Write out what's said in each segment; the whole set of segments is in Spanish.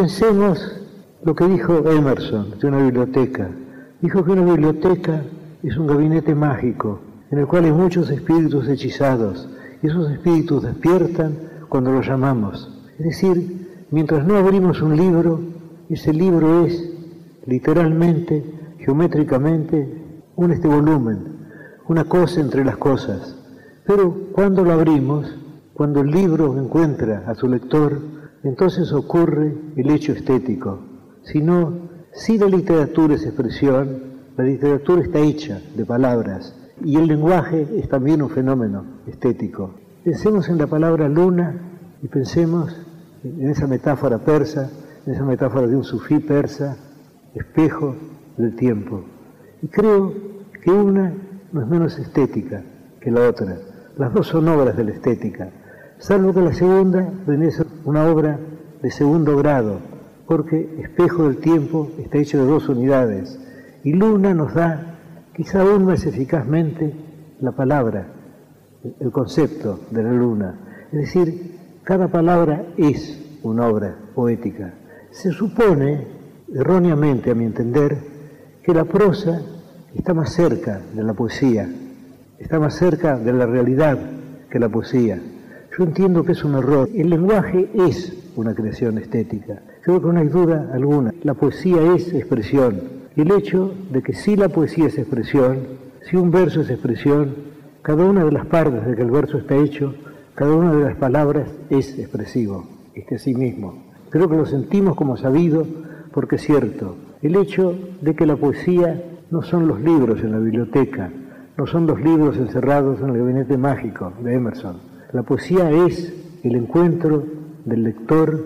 Pensemos lo que dijo Emerson de una biblioteca. Dijo que una biblioteca es un gabinete mágico en el cual hay muchos espíritus hechizados y esos espíritus despiertan cuando los llamamos. Es decir, mientras no abrimos un libro, ese libro es literalmente, geométricamente, un este volumen, una cosa entre las cosas. Pero cuando lo abrimos, cuando el libro encuentra a su lector, entonces ocurre el hecho estético. Si no, si la literatura es expresión, la literatura está hecha de palabras y el lenguaje es también un fenómeno estético. Pensemos en la palabra luna y pensemos en esa metáfora persa, en esa metáfora de un sufí persa, espejo del tiempo. Y creo que una no es menos estética que la otra. Las dos son obras de la estética, salvo que la segunda ser una obra de segundo grado, porque espejo del tiempo está hecho de dos unidades, y luna nos da, quizá aún más eficazmente, la palabra, el concepto de la luna. Es decir, cada palabra es una obra poética. Se supone, erróneamente a mi entender, que la prosa está más cerca de la poesía, está más cerca de la realidad que la poesía. Yo entiendo que es un error. El lenguaje es una creación estética. Creo que no hay duda alguna. La poesía es expresión. El hecho de que si la poesía es expresión, si un verso es expresión, cada una de las partes de que el verso está hecho, cada una de las palabras es expresivo, es que sí mismo. Creo que lo sentimos como sabido porque es cierto. El hecho de que la poesía no son los libros en la biblioteca, no son los libros encerrados en el gabinete mágico de Emerson. La poesía es el encuentro del lector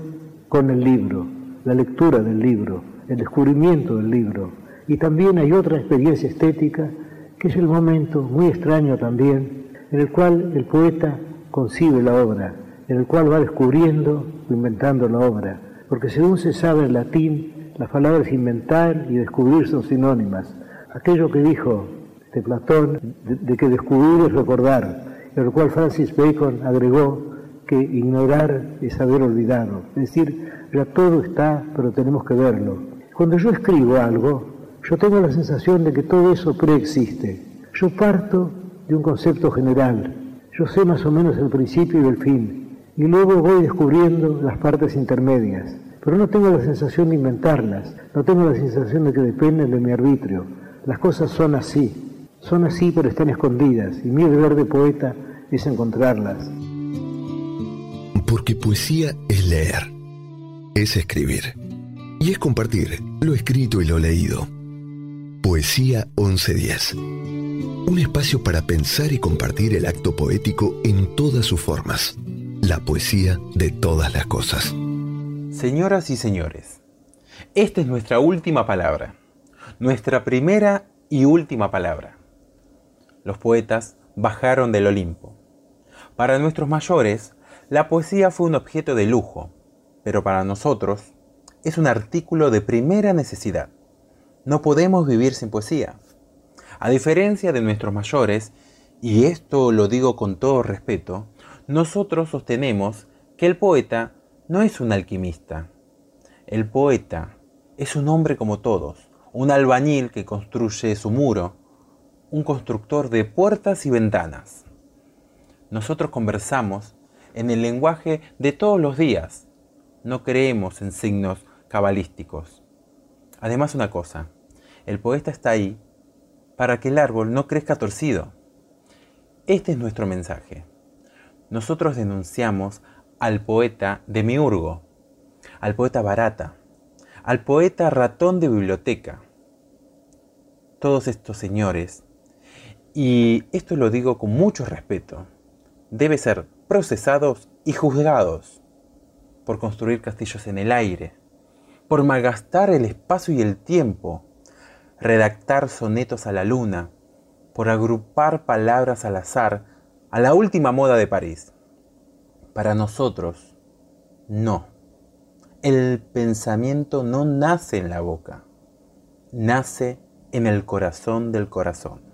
con el libro, la lectura del libro, el descubrimiento del libro. Y también hay otra experiencia estética que es el momento muy extraño también en el cual el poeta concibe la obra, en el cual va descubriendo inventando la obra. Porque según se sabe en latín, las palabras inventar y descubrir son sinónimas aquello que dijo de Platón, de, que descubrir es recordar, en lo cual Francis Bacon agregó que ignorar es haber olvidado. Es decir, ya todo está, pero tenemos que verlo. Cuando yo escribo algo, yo tengo la sensación de que todo eso preexiste. Yo parto de un concepto general. Yo sé más o menos el principio y el fin. Y luego voy descubriendo las partes intermedias. Pero no tengo la sensación de inventarlas. No tengo la sensación de que dependen de mi arbitrio. Las cosas son así, son así pero están escondidas y mi deber de poeta es encontrarlas. Porque poesía es leer, es escribir y es compartir lo escrito y lo leído. Poesía 1110. Un espacio para pensar y compartir el acto poético en todas sus formas. La poesía de todas las cosas. Señoras y señores, esta es nuestra última palabra nuestra primera y última palabra. Los poetas bajaron del Olimpo. Para nuestros mayores, la poesía fue un objeto de lujo, pero para nosotros es un artículo de primera necesidad. No podemos vivir sin poesía. A diferencia de nuestros mayores, y esto lo digo con todo respeto, nosotros sostenemos que el poeta no es un alquimista. El poeta es un hombre como todos, un albañil que construye su muro, un constructor de puertas y ventanas. Nosotros conversamos en el lenguaje de todos los días, no creemos en signos cabalísticos. Además una cosa, el poeta está ahí para que el árbol no crezca torcido. Este es nuestro mensaje. Nosotros denunciamos al poeta de Miurgo, al poeta barata, al poeta ratón de biblioteca, todos estos señores, y esto lo digo con mucho respeto, deben ser procesados y juzgados por construir castillos en el aire, por malgastar el espacio y el tiempo, redactar sonetos a la luna, por agrupar palabras al azar a la última moda de París. Para nosotros, no. El pensamiento no nace en la boca, nace en el corazón del corazón.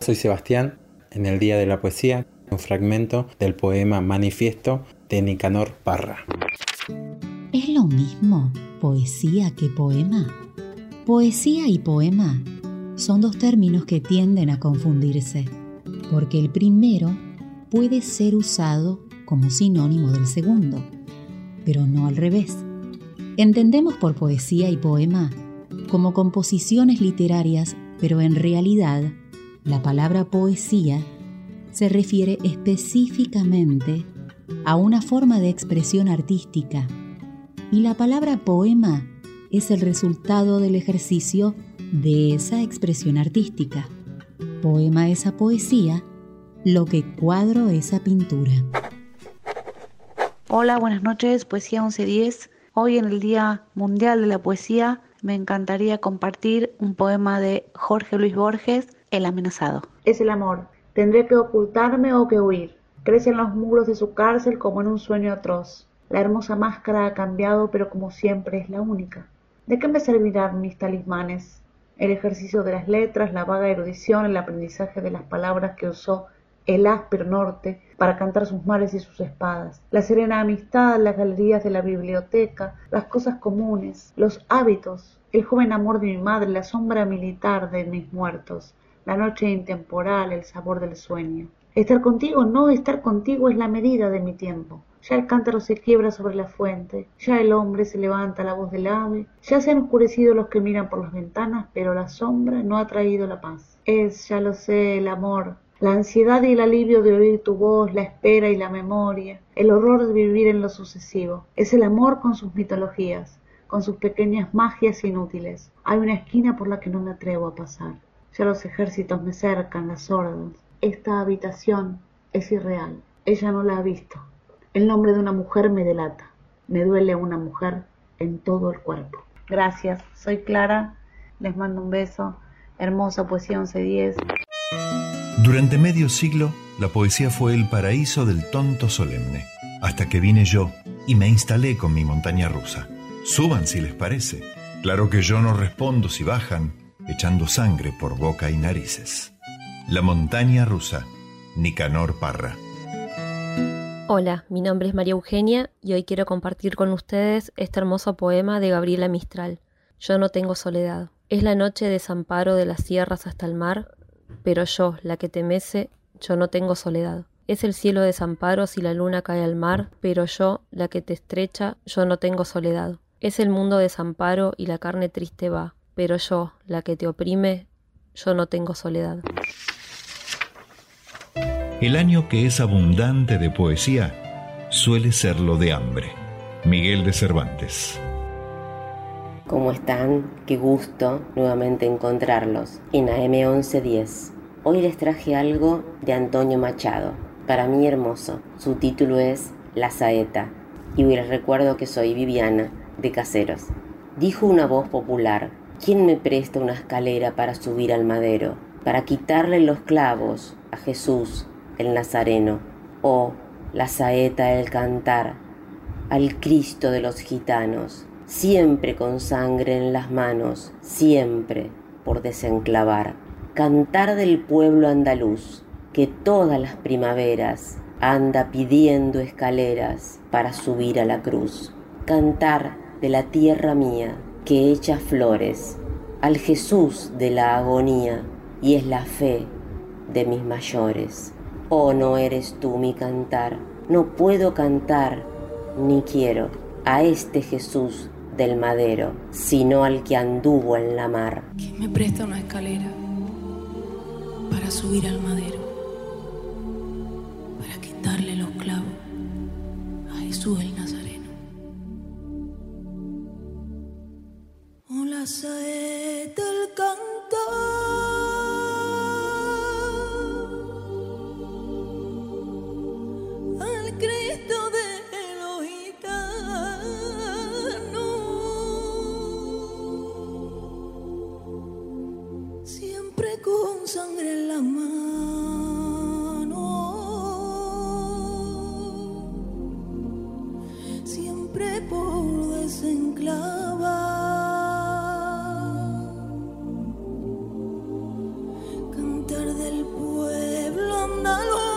Soy Sebastián, en el Día de la Poesía, un fragmento del poema Manifiesto de Nicanor Parra. ¿Es lo mismo poesía que poema? Poesía y poema son dos términos que tienden a confundirse, porque el primero puede ser usado como sinónimo del segundo, pero no al revés. Entendemos por poesía y poema como composiciones literarias, pero en realidad la palabra poesía se refiere específicamente a una forma de expresión artística y la palabra poema es el resultado del ejercicio de esa expresión artística. Poema esa poesía, lo que cuadro esa pintura. Hola, buenas noches, Poesía 1110. Hoy en el Día Mundial de la Poesía me encantaría compartir un poema de Jorge Luis Borges, El amenazado. Es el amor. Tendré que ocultarme o que huir. Crece en los muros de su cárcel como en un sueño atroz. La hermosa máscara ha cambiado, pero como siempre es la única. ¿De qué me servirán mis talismanes? El ejercicio de las letras, la vaga erudición, el aprendizaje de las palabras que usó el áspero norte para cantar sus mares y sus espadas, la serena amistad, las galerías de la biblioteca, las cosas comunes, los hábitos, el joven amor de mi madre, la sombra militar de mis muertos, la noche intemporal, el sabor del sueño. Estar contigo, no estar contigo es la medida de mi tiempo. Ya el cántaro se quiebra sobre la fuente, ya el hombre se levanta la voz del ave, ya se han oscurecido los que miran por las ventanas, pero la sombra no ha traído la paz. Es, ya lo sé, el amor, la ansiedad y el alivio de oír tu voz, la espera y la memoria, el horror de vivir en lo sucesivo. Es el amor con sus mitologías, con sus pequeñas magias inútiles. Hay una esquina por la que no me atrevo a pasar. Ya los ejércitos me cercan, las órdenes. Esta habitación es irreal. Ella no la ha visto. El nombre de una mujer me delata. Me duele una mujer en todo el cuerpo. Gracias, soy Clara. Les mando un beso. Hermosa poesía 1110. Durante medio siglo, la poesía fue el paraíso del tonto solemne, hasta que vine yo y me instalé con mi montaña rusa. Suban si les parece. Claro que yo no respondo si bajan, echando sangre por boca y narices. La montaña rusa, Nicanor Parra. Hola, mi nombre es María Eugenia y hoy quiero compartir con ustedes este hermoso poema de Gabriela Mistral. Yo no tengo soledad. Es la noche de desamparo de las sierras hasta el mar, pero yo, la que te mece, yo no tengo soledad. Es el cielo de desamparo si la luna cae al mar, pero yo, la que te estrecha, yo no tengo soledad. Es el mundo de desamparo y la carne triste va, pero yo, la que te oprime, yo no tengo soledad. El año que es abundante de poesía suele serlo de hambre. Miguel de Cervantes. ¿Cómo están? Qué gusto nuevamente encontrarlos en AM 1110. Hoy les traje algo de Antonio Machado, para mí hermoso. Su título es La Saeta y les recuerdo que soy Viviana de Caseros. Dijo una voz popular, ¿quién me presta una escalera para subir al madero? Para quitarle los clavos a Jesús el Nazareno. Oh, la saeta el cantar al Cristo de los gitanos siempre con sangre en las manos, siempre por desenclavar. Cantar del pueblo andaluz, que todas las primaveras anda pidiendo escaleras para subir a la cruz. Cantar de la tierra mía, que echa flores, al Jesús de la agonía, y es la fe de mis mayores. Oh, no eres tú mi cantar, no puedo cantar, ni quiero a este Jesús del madero, sino al que anduvo en la mar. ¿Quién me presta una escalera para subir al madero? Para quitarle los clavos a Jesús. Hola, saeta el cantor. sangre en la mano. Siempre por desenclavar. 能够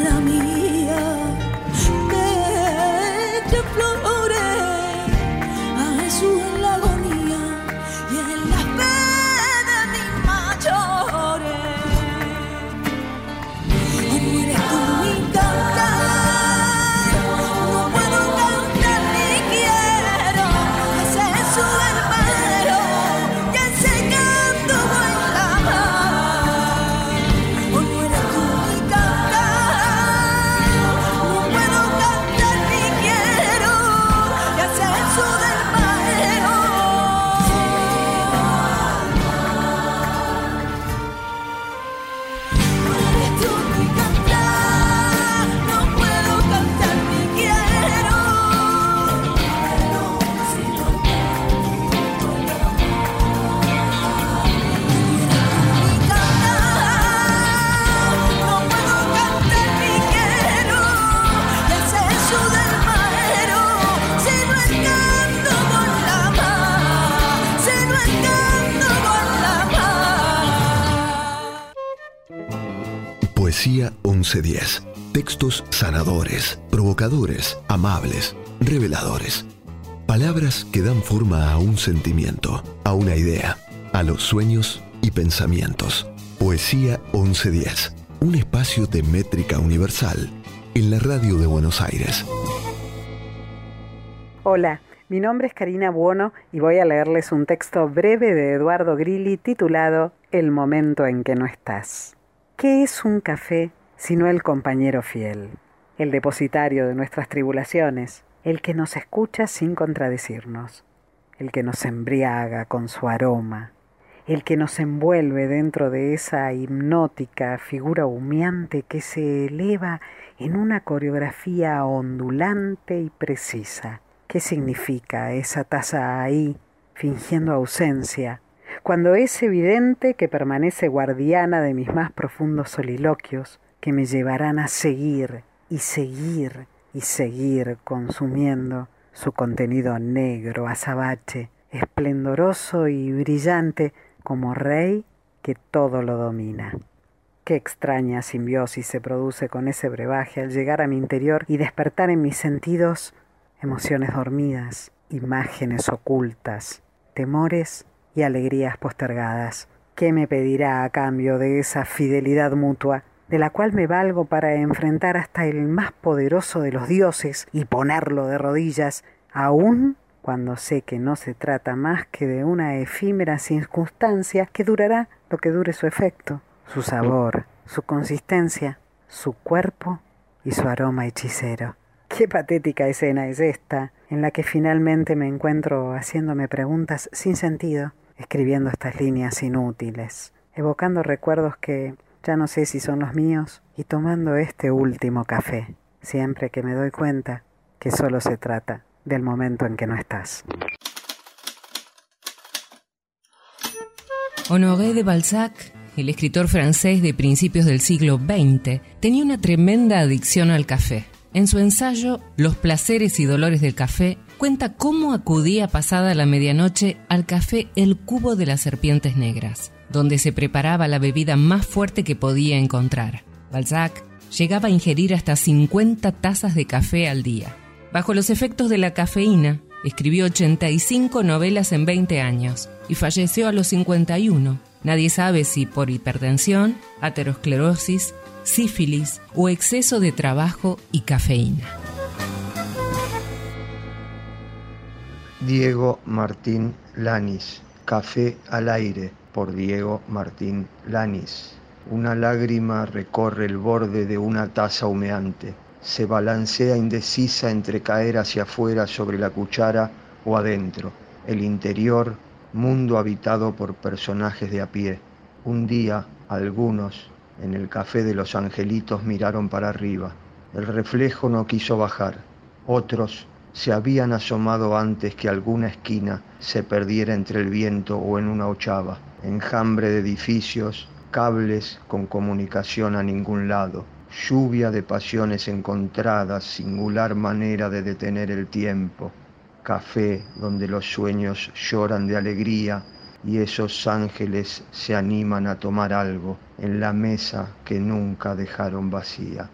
para mí. Sanadores, provocadores, amables, reveladores. Palabras que dan forma a un sentimiento, a una idea, a los sueños y pensamientos. Poesía 1110. Un espacio de métrica universal en la radio de Buenos Aires. Hola, mi nombre es Karina Buono y voy a leerles un texto breve de Eduardo Grilli titulado El momento en que no estás. ¿Qué es un café sino el compañero fiel, el depositario de nuestras tribulaciones, el que nos escucha sin contradecirnos, el que nos embriaga con su aroma, el que nos envuelve dentro de esa hipnótica figura humeante que se eleva en una coreografía ondulante y precisa. ¿Qué significa esa taza ahí, fingiendo ausencia, cuando es evidente que permanece guardiana de mis más profundos soliloquios, que me llevarán a seguir y seguir y seguir consumiendo su contenido negro, azabache, esplendoroso y brillante como rey que todo lo domina. Qué extraña simbiosis se produce con ese brebaje al llegar a mi interior y despertar en mis sentidos emociones dormidas, imágenes ocultas, temores y alegrías postergadas. ¿Qué me pedirá a cambio de esa fidelidad mutua de la cual me valgo para enfrentar hasta el más poderoso de los dioses y ponerlo de rodillas, aun cuando sé que no se trata más que de una efímera circunstancia que durará lo que dure su efecto, su sabor, su consistencia, su cuerpo y su aroma hechicero. Qué patética escena es esta, en la que finalmente me encuentro haciéndome preguntas sin sentido, escribiendo estas líneas inútiles, evocando recuerdos que ya no sé si son los míos, y tomando este último café, siempre que me doy cuenta que solo se trata del momento en que no estás. Honoré de Balzac, el escritor francés de principios del siglo XX, tenía una tremenda adicción al café. En su ensayo Los placeres y dolores del café, cuenta cómo acudía pasada la medianoche al café El Cubo de las Serpientes Negras donde se preparaba la bebida más fuerte que podía encontrar. Balzac llegaba a ingerir hasta 50 tazas de café al día. Bajo los efectos de la cafeína, escribió 85 novelas en 20 años y falleció a los 51. Nadie sabe si por hipertensión, aterosclerosis, sífilis o exceso de trabajo y cafeína. Diego Martín Lanis, Café al aire, por Diego Martín Lanis. Una lágrima recorre el borde de una taza humeante. Se balancea indecisa entre caer hacia afuera sobre la cuchara o adentro. El interior, mundo habitado por personajes de a pie. Un día, algunos, en el café de los angelitos miraron para arriba. El reflejo no quiso bajar. Otros se habían asomado antes que alguna esquina se perdiera entre el viento o en una ochava enjambre de edificios, cables con comunicación a ningún lado, lluvia de pasiones encontradas, singular manera de detener el tiempo, café donde los sueños lloran de alegría y esos ángeles se animan a tomar algo en la mesa que nunca dejaron vacía.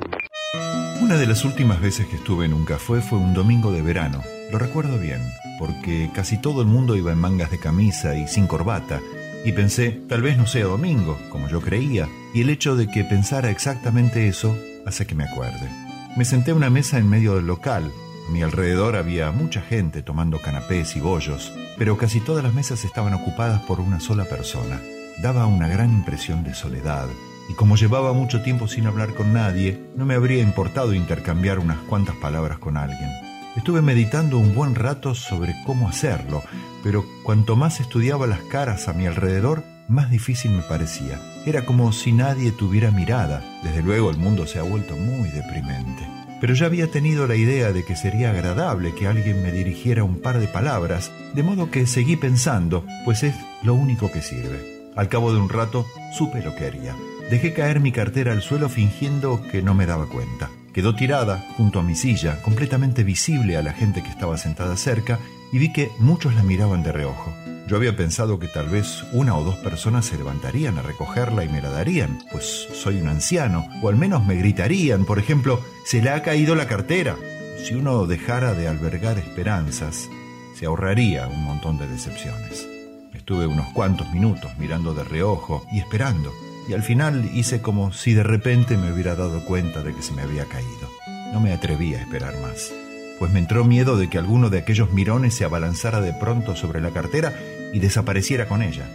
Una de las últimas veces que estuve en un café fue un domingo de verano. Lo recuerdo bien, porque casi todo el mundo iba en mangas de camisa y sin corbata, y pensé, tal vez no sea domingo, como yo creía, y el hecho de que pensara exactamente eso hace que me acuerde. Me senté a una mesa en medio del local. A mi alrededor había mucha gente tomando canapés y bollos, pero casi todas las mesas estaban ocupadas por una sola persona. Daba una gran impresión de soledad, y como llevaba mucho tiempo sin hablar con nadie, no me habría importado intercambiar unas cuantas palabras con alguien. Estuve meditando un buen rato sobre cómo hacerlo, pero cuanto más estudiaba las caras a mi alrededor, más difícil me parecía. Era como si nadie tuviera mirada. Desde luego el mundo se ha vuelto muy deprimente. Pero ya había tenido la idea de que sería agradable que alguien me dirigiera un par de palabras, de modo que seguí pensando, pues es lo único que sirve. Al cabo de un rato supe lo que haría. Dejé caer mi cartera al suelo fingiendo que no me daba cuenta. Quedó tirada junto a mi silla, completamente visible a la gente que estaba sentada cerca, y vi que muchos la miraban de reojo. Yo había pensado que tal vez una o dos personas se levantarían a recogerla y me la darían, pues soy un anciano, o al menos me gritarían, por ejemplo, se le ha caído la cartera. Si uno dejara de albergar esperanzas, se ahorraría un montón de decepciones. Estuve unos cuantos minutos mirando de reojo y esperando y al final hice como si de repente me hubiera dado cuenta de que se me había caído. No me atreví a esperar más, pues me entró miedo de que alguno de aquellos mirones se abalanzara de pronto sobre la cartera y desapareciera con ella.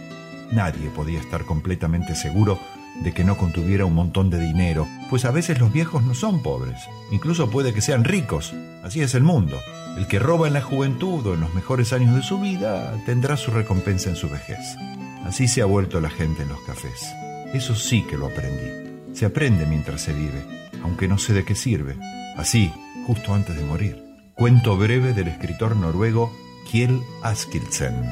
Nadie podía estar completamente seguro de que no contuviera un montón de dinero, pues a veces los viejos no son pobres, incluso puede que sean ricos, así es el mundo. El que roba en la juventud o en los mejores años de su vida tendrá su recompensa en su vejez. Así se ha vuelto la gente en los cafés. Eso sí que lo aprendí. Se aprende mientras se vive, aunque no sé de qué sirve. Así, justo antes de morir. Cuento breve del escritor noruego Kjell Askildsen.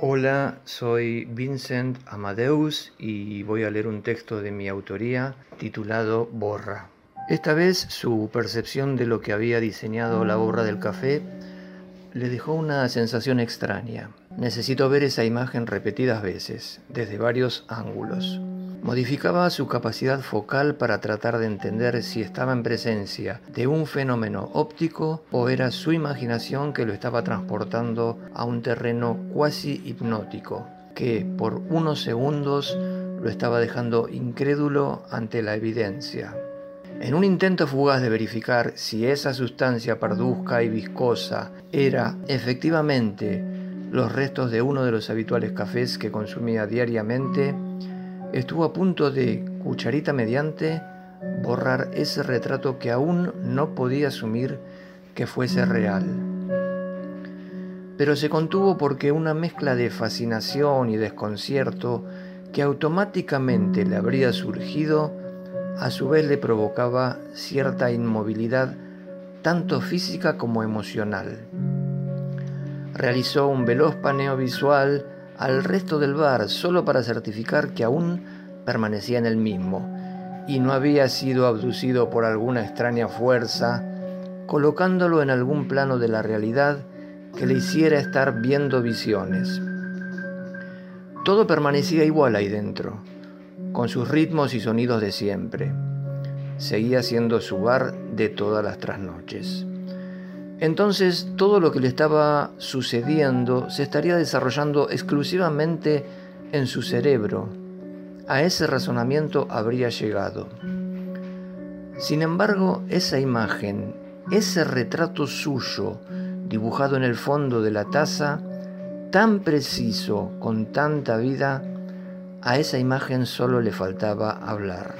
Hola, soy Vincent Amadeus y voy a leer un texto de mi autoría titulado Borra. Esta vez su percepción de lo que había diseñado la borra del café le dejó una sensación extraña. Necesito ver esa imagen repetidas veces, desde varios ángulos. Modificaba su capacidad focal para tratar de entender si estaba en presencia de un fenómeno óptico o era su imaginación que lo estaba transportando a un terreno cuasi hipnótico, que por unos segundos lo estaba dejando incrédulo ante la evidencia. En un intento fugaz de verificar si esa sustancia parduzca y viscosa era efectivamente los restos de uno de los habituales cafés que consumía diariamente, estuvo a punto de, cucharita mediante, borrar ese retrato que aún no podía asumir que fuese real. Pero se contuvo porque una mezcla de fascinación y desconcierto que automáticamente le habría surgido, a su vez le provocaba cierta inmovilidad, tanto física como emocional realizó un veloz paneo visual al resto del bar solo para certificar que aún permanecía en el mismo y no había sido abducido por alguna extraña fuerza, colocándolo en algún plano de la realidad que le hiciera estar viendo visiones. Todo permanecía igual ahí dentro, con sus ritmos y sonidos de siempre. Seguía siendo su bar de todas las trasnoches. Entonces todo lo que le estaba sucediendo se estaría desarrollando exclusivamente en su cerebro. A ese razonamiento habría llegado. Sin embargo, esa imagen, ese retrato suyo, dibujado en el fondo de la taza, tan preciso, con tanta vida, a esa imagen solo le faltaba hablar.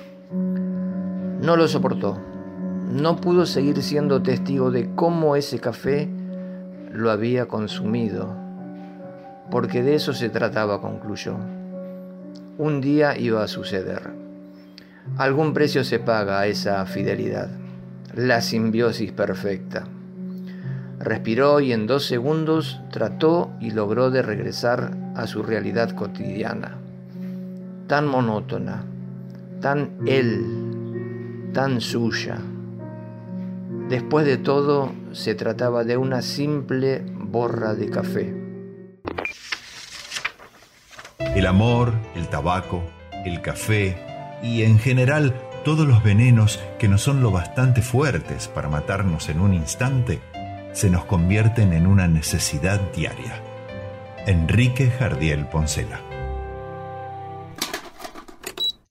No lo soportó no pudo seguir siendo testigo de cómo ese café lo había consumido, porque de eso se trataba, concluyó. Un día iba a suceder. Algún precio se paga a esa fidelidad, la simbiosis perfecta. Respiró y en dos segundos trató y logró de regresar a su realidad cotidiana, tan monótona, tan él, tan suya. Después de todo, se trataba de una simple borra de café. El amor, el tabaco, el café y en general todos los venenos que no son lo bastante fuertes para matarnos en un instante, se nos convierten en una necesidad diaria. Enrique Jardiel Poncela.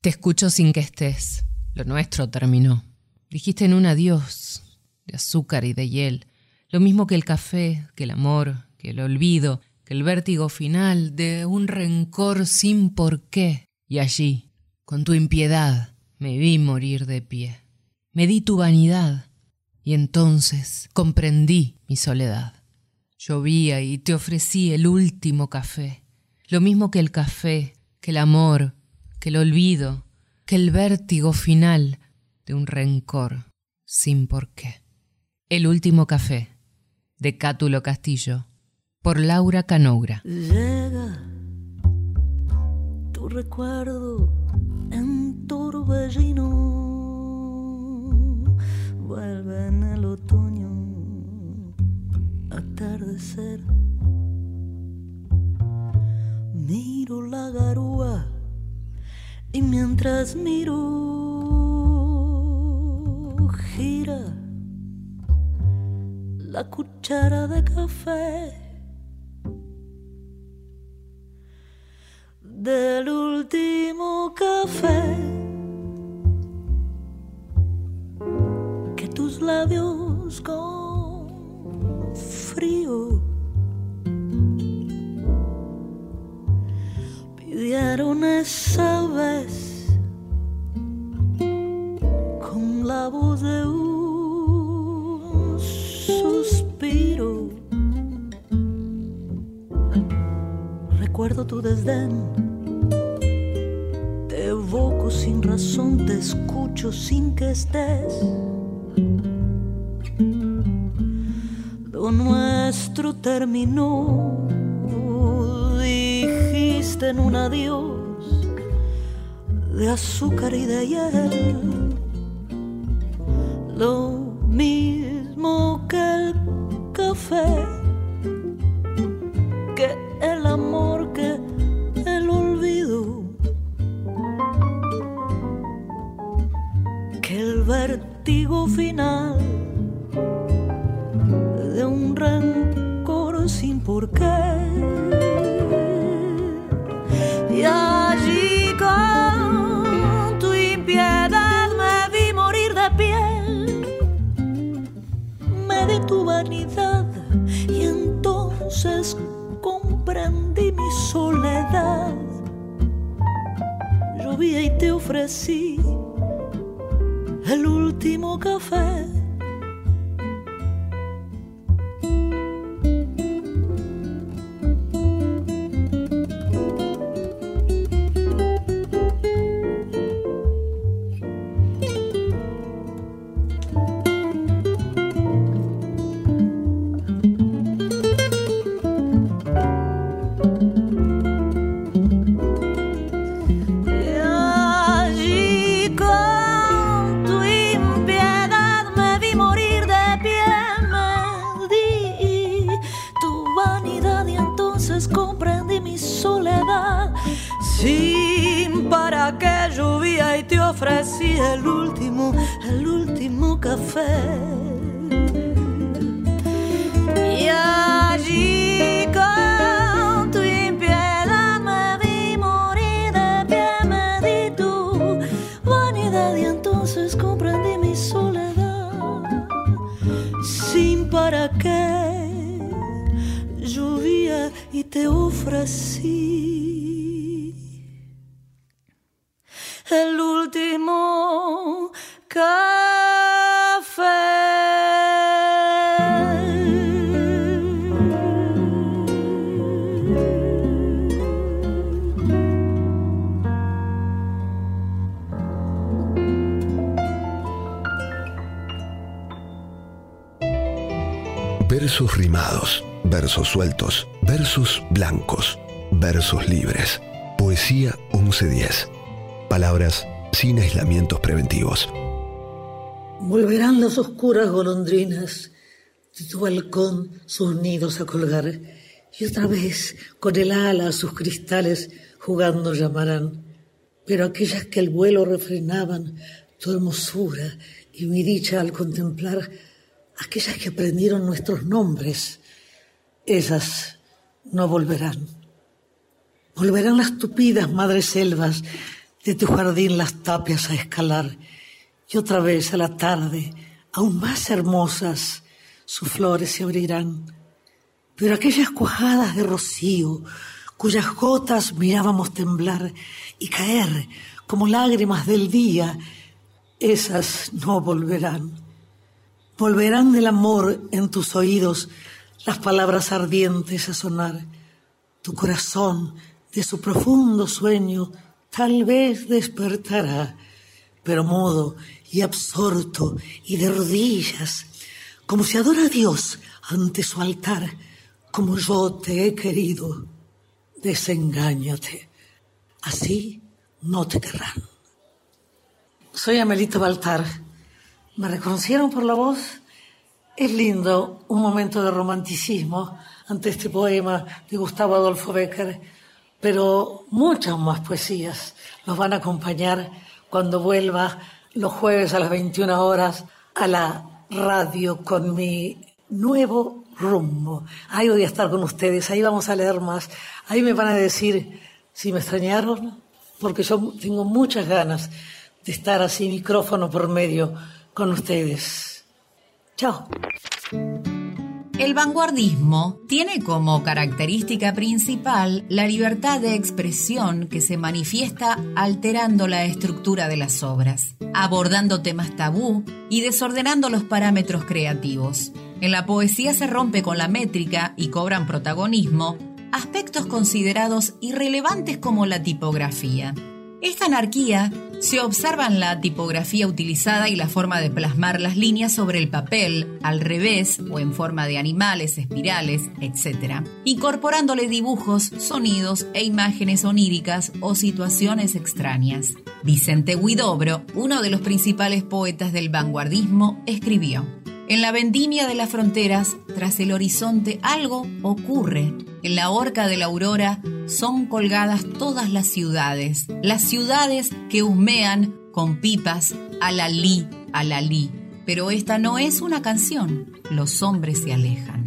Te escucho sin que estés. Lo nuestro terminó. Dijiste en un adiós, de azúcar y de hiel, lo mismo que el café, que el amor, que el olvido, que el vértigo final de un rencor sin por qué. Y allí, con tu impiedad, me vi morir de pie. Me di tu vanidad y entonces comprendí mi soledad. Llovía y te ofrecí el último café, lo mismo que el café, que el amor, que el olvido, que el vértigo final de un rencor sin por qué. El último café, de Cátulo Castillo, por Laura Canoura. Llega tu recuerdo en torbellino, vuelve en el otoño, atardecer. Miro la garúa y mientras miro gira la cuchara de café. Del último café. Que tus labios con frío pidieron esa vez con la voz de un Recuerdo tu desdén, te evoco sin razón, te escucho sin que estés. Lo nuestro terminó en un adiós de azúcar y de hiel. Lo mismo que el café, que el amor, que el olvido, que el vértigo final de un rencor sin por qué. Y allí con tu impiedad me vi morir de pie. Me di tu vanidad entonces comprendí mi soledad. Llovía y te ofrecí el último café Versos rimados, versos sueltos, versos blancos, versos libres. Poesía 1110. Palabras sin aislamientos preventivos. Volverán las oscuras golondrinas de tu balcón sus nidos a colgar y otra vez con el ala a sus cristales jugando llamarán. Pero aquellas que el vuelo refrenaban tu hermosura y mi dicha al contemplar aquellas que aprendieron nuestros nombres. Esas no volverán. Volverán las tupidas madres selvas de tu jardín las tapias a escalar y otra vez a la tarde, aún más hermosas, sus flores se abrirán. Pero aquellas cuajadas de rocío, cuyas gotas mirábamos temblar y caer como lágrimas del día, esas no volverán. Volverán del amor en tus oídos las palabras ardientes a sonar. Tu corazón de su profundo sueño tal vez despertará, pero mudo y absorto y de rodillas, como si adora a Dios ante su altar, como yo te he querido. Desengáñate, así no te querrán. Soy Amelito Baltar. ¿Me reconocieron por la voz? Es lindo un momento de romanticismo ante este poema de Gustavo Adolfo Becker, pero muchas más poesías nos van a acompañar cuando vuelva los jueves a las 21 horas a la radio con mi nuevo rumbo. Ahí voy a estar con ustedes, ahí vamos a leer más, ahí me van a decir si me extrañaron, porque yo tengo muchas ganas de estar así micrófono por medio con ustedes. Chao. El vanguardismo tiene como característica principal la libertad de expresión que se manifiesta alterando la estructura de las obras, abordando temas tabú y desordenando los parámetros creativos. En la poesía se rompe con la métrica y cobran protagonismo aspectos considerados irrelevantes como la tipografía. Esta anarquía se observa la tipografía utilizada y la forma de plasmar las líneas sobre el papel, al revés o en forma de animales, espirales, etc., incorporándole dibujos, sonidos e imágenes oníricas o situaciones extrañas. Vicente Huidobro, uno de los principales poetas del vanguardismo, escribió, en la vendimia de las fronteras, tras el horizonte, algo ocurre. En la horca de la aurora son colgadas todas las ciudades, las ciudades que humean con pipas a la li, a la li. Pero esta no es una canción, los hombres se alejan.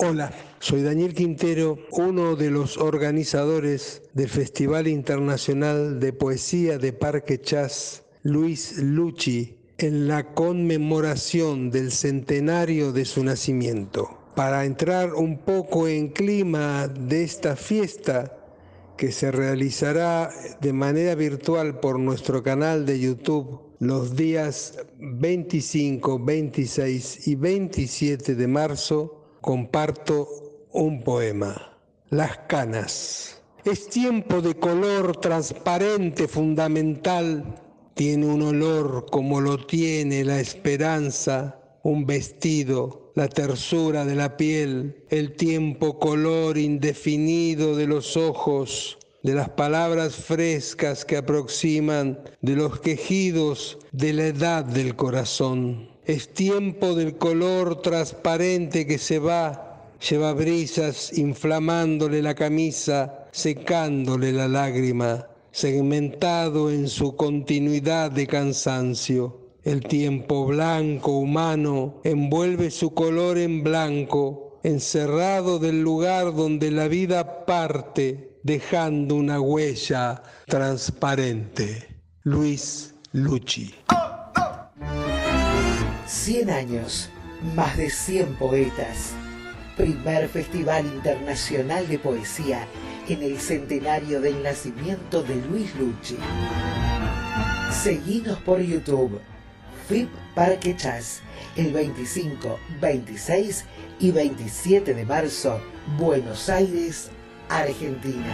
Hola, soy Daniel Quintero, uno de los organizadores del Festival Internacional de Poesía de Parque Chas, Luis Luchi, en la conmemoración del centenario de su nacimiento. Para entrar un poco en clima de esta fiesta que se realizará de manera virtual por nuestro canal de YouTube los días 25, 26 y 27 de marzo, comparto un poema. Las canas. Es tiempo de color transparente fundamental tiene un olor como lo tiene la esperanza, un vestido, la tersura de la piel, el tiempo color indefinido de los ojos, de las palabras frescas que aproximan, de los quejidos de la edad del corazón. Es tiempo del color transparente que se va, lleva brisas inflamándole la camisa, secándole la lágrima segmentado en su continuidad de cansancio. El tiempo blanco humano envuelve su color en blanco, encerrado del lugar donde la vida parte, dejando una huella transparente. Luis Lucci. Cien años, más de 100 poetas. Primer Festival Internacional de Poesía en el centenario del nacimiento de Luis Lucci. Seguinos por YouTube, FIP Parque Chas, el 25, 26 y 27 de marzo, Buenos Aires, Argentina.